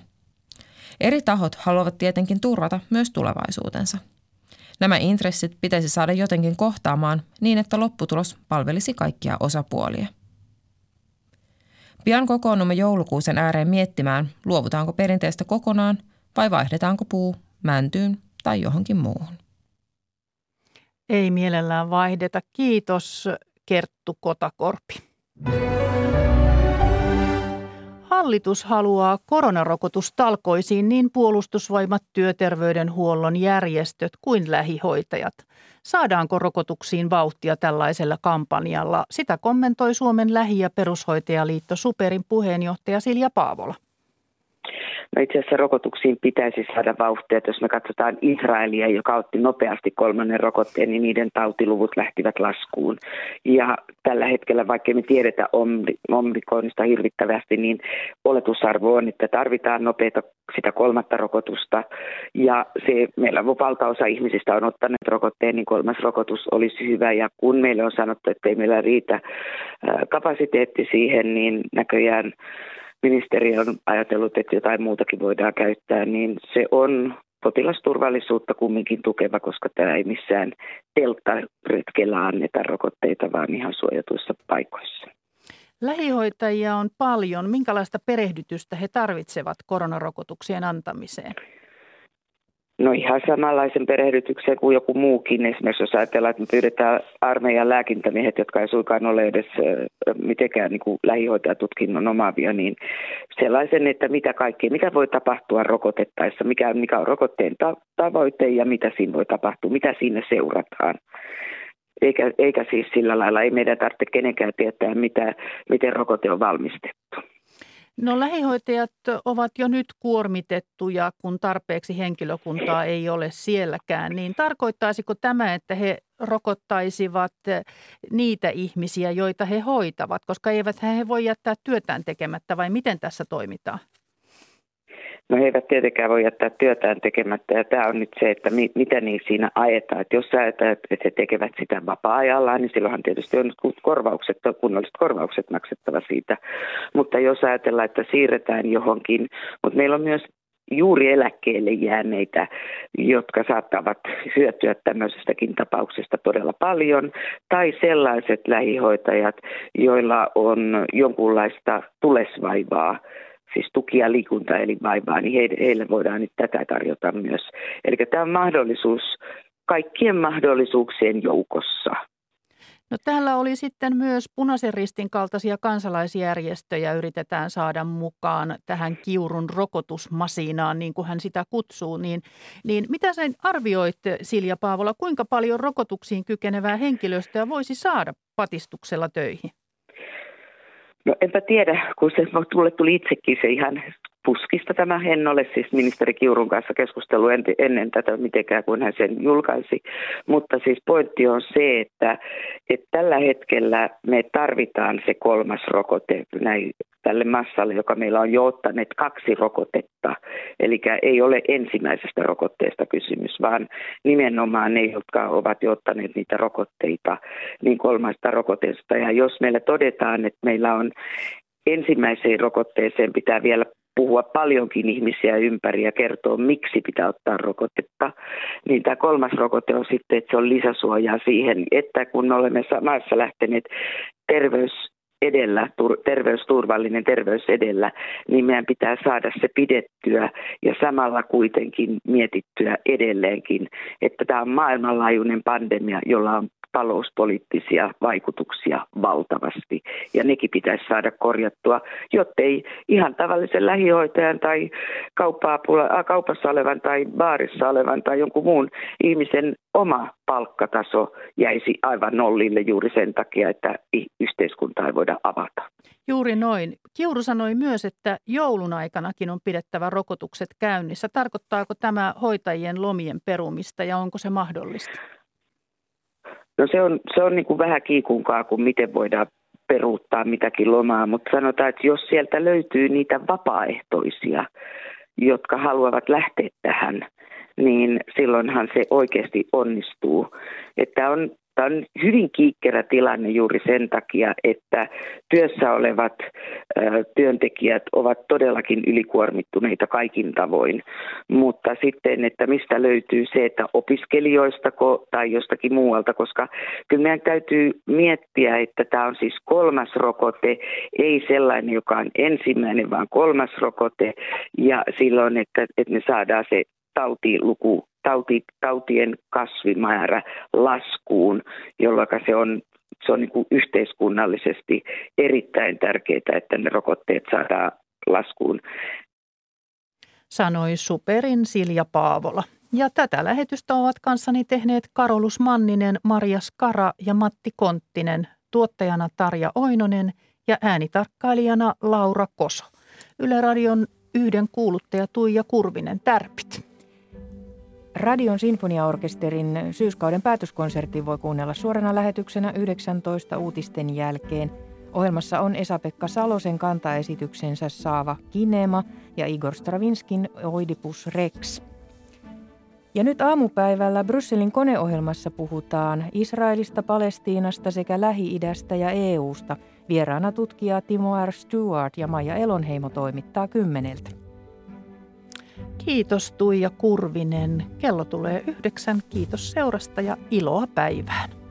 Eri tahot haluavat tietenkin turvata myös tulevaisuutensa. Nämä intressit pitäisi saada jotenkin kohtaamaan niin, että lopputulos palvelisi kaikkia osapuolia. Pian kokoonnumme joulukuusen ääreen miettimään, luovutaanko perinteestä kokonaan vai vaihdetaanko puu mäntyyn tai johonkin muuhun. Ei mielellään vaihdeta. Kiitos Kerttu Kotakorpi. Hallitus haluaa koronarokotustalkoisiin niin puolustusvoimat, työterveydenhuollon järjestöt kuin lähihoitajat. Saadaanko rokotuksiin vauhtia tällaisella kampanjalla? Sitä kommentoi Suomen lähi- ja perushoitajaliitto Superin puheenjohtaja Silja Paavola. No itse asiassa rokotuksiin pitäisi saada vauhtia. Että jos me katsotaan Israelia, joka otti nopeasti kolmannen rokotteen, niin niiden tautiluvut lähtivät laskuun. Ja tällä hetkellä, vaikka me tiedetä omrikoinnista hirvittävästi, niin oletusarvo on, että tarvitaan nopeita sitä kolmatta rokotusta. Ja se, meillä valtaosa ihmisistä on ottanut rokotteen, niin kolmas rokotus olisi hyvä. Ja kun meille on sanottu, että ei meillä riitä kapasiteetti siihen, niin näköjään ministeri on ajatellut, että jotain muutakin voidaan käyttää, niin se on potilasturvallisuutta kumminkin tukeva, koska tämä ei missään telttaretkellä anneta rokotteita, vaan ihan suojatuissa paikoissa. Lähihoitajia on paljon. Minkälaista perehdytystä he tarvitsevat koronarokotuksien antamiseen? No ihan samanlaisen perehdytyksen kuin joku muukin. Esimerkiksi jos ajatellaan, että me pyydetään armeijan lääkintämiehet, jotka ei suinkaan ole edes mitenkään niin kuin lähihoitajatutkinnon omaavia, niin sellaisen, että mitä kaikkea, mitä voi tapahtua rokotettaessa, mikä, mikä on rokotteen ta- tavoite ja mitä siinä voi tapahtua, mitä siinä seurataan. Eikä, eikä siis sillä lailla, ei meidän tarvitse kenenkään tietää, mitä, miten rokote on valmistettu. No lähihoitajat ovat jo nyt kuormitettuja, kun tarpeeksi henkilökuntaa ei ole sielläkään. Niin tarkoittaisiko tämä, että he rokottaisivat niitä ihmisiä, joita he hoitavat, koska eivät he voi jättää työtään tekemättä vai miten tässä toimitaan? No he eivät tietenkään voi jättää työtään tekemättä ja tämä on nyt se, että mi, mitä niin siinä ajetaan. Että jos sä että he tekevät sitä vapaa-ajallaan, niin silloinhan tietysti on korvaukset, kunnolliset korvaukset maksettava siitä. Mutta jos ajatellaan, että siirretään johonkin, mutta meillä on myös juuri eläkkeelle jääneitä, jotka saattavat hyötyä tämmöisestäkin tapauksesta todella paljon, tai sellaiset lähihoitajat, joilla on jonkunlaista tulesvaivaa siis tuki- ja liikuntaelinvaivaa, niin heille, heille voidaan nyt tätä tarjota myös. Eli tämä on mahdollisuus kaikkien mahdollisuuksien joukossa. No täällä oli sitten myös punaisen ristin kaltaisia kansalaisjärjestöjä yritetään saada mukaan tähän Kiurun rokotusmasinaan, niin kuin hän sitä kutsuu. Niin, niin mitä sen arvioit, Silja Paavola, kuinka paljon rokotuksiin kykenevää henkilöstöä voisi saada patistuksella töihin? No enpä tiedä, kun se mulle tuli itsekin se ihan puskista tämä Hennolle, siis ministeri Kiurun kanssa keskustelu ennen tätä mitenkään, kun hän sen julkaisi. Mutta siis pointti on se, että, että tällä hetkellä me tarvitaan se kolmas rokote näin, tälle massalle, joka meillä on jo ottaneet kaksi rokotetta. Eli ei ole ensimmäisestä rokotteesta kysymys, vaan nimenomaan ne, jotka ovat jo ottaneet niitä rokotteita, niin kolmasta rokotteesta. Ja jos meillä todetaan, että meillä on ensimmäiseen rokotteeseen pitää vielä puhua paljonkin ihmisiä ympäri ja kertoa, miksi pitää ottaa rokotetta, niin tämä kolmas rokote on sitten, että se on lisäsuojaa siihen, että kun olemme maassa lähteneet terveys edellä, terveysturvallinen terveys edellä, niin meidän pitää saada se pidettyä ja samalla kuitenkin mietittyä edelleenkin, että tämä on maailmanlaajuinen pandemia, jolla on talouspoliittisia vaikutuksia valtavasti. Ja nekin pitäisi saada korjattua, jottei ihan tavallisen lähihoitajan tai äh, kaupassa olevan tai baarissa olevan tai jonkun muun ihmisen oma palkkataso jäisi aivan nollille juuri sen takia, että yhteiskuntaa ei voida avata. Juuri noin. Kiuru sanoi myös, että joulun aikanakin on pidettävä rokotukset käynnissä. Tarkoittaako tämä hoitajien lomien perumista ja onko se mahdollista? No se on, se on niin kuin vähän kiikunkaa, kun miten voidaan peruuttaa mitäkin lomaa, mutta sanotaan, että jos sieltä löytyy niitä vapaaehtoisia, jotka haluavat lähteä tähän, niin silloinhan se oikeasti onnistuu. Että on Tämä on hyvin kiikkerä tilanne juuri sen takia, että työssä olevat työntekijät ovat todellakin ylikuormittuneita kaikin tavoin. Mutta sitten, että mistä löytyy se, että opiskelijoista tai jostakin muualta, koska kyllä meidän täytyy miettiä, että tämä on siis kolmas rokote, ei sellainen, joka on ensimmäinen, vaan kolmas rokote. Ja silloin, että, että me saadaan se tautiluku, tauti, tautien kasvimäärä laskuun, jolloin se on se on niin kuin yhteiskunnallisesti erittäin tärkeää, että ne rokotteet saadaan laskuun. Sanoi Superin Silja Paavola. Ja tätä lähetystä ovat kanssani tehneet Karolus Manninen, Maria Skara ja Matti Konttinen, tuottajana Tarja Oinonen ja äänitarkkailijana Laura Koso. Yle Radion yhden kuuluttaja Tuija Kurvinen, tärpit. Radion sinfoniaorkesterin syyskauden päätöskonsertin voi kuunnella suorana lähetyksenä 19 uutisten jälkeen. Ohjelmassa on Esa-Pekka Salosen kantaesityksensä Saava Kinema ja Igor Stravinskin Oidipus Rex. Ja nyt aamupäivällä Brysselin koneohjelmassa puhutaan Israelista, Palestiinasta sekä Lähi-idästä ja EUsta. Vieraana tutkija Timo R. Stewart ja Maija Elonheimo toimittaa kymmeneltä. Kiitos Tuija Kurvinen. Kello tulee yhdeksän. Kiitos seurasta ja iloa päivään.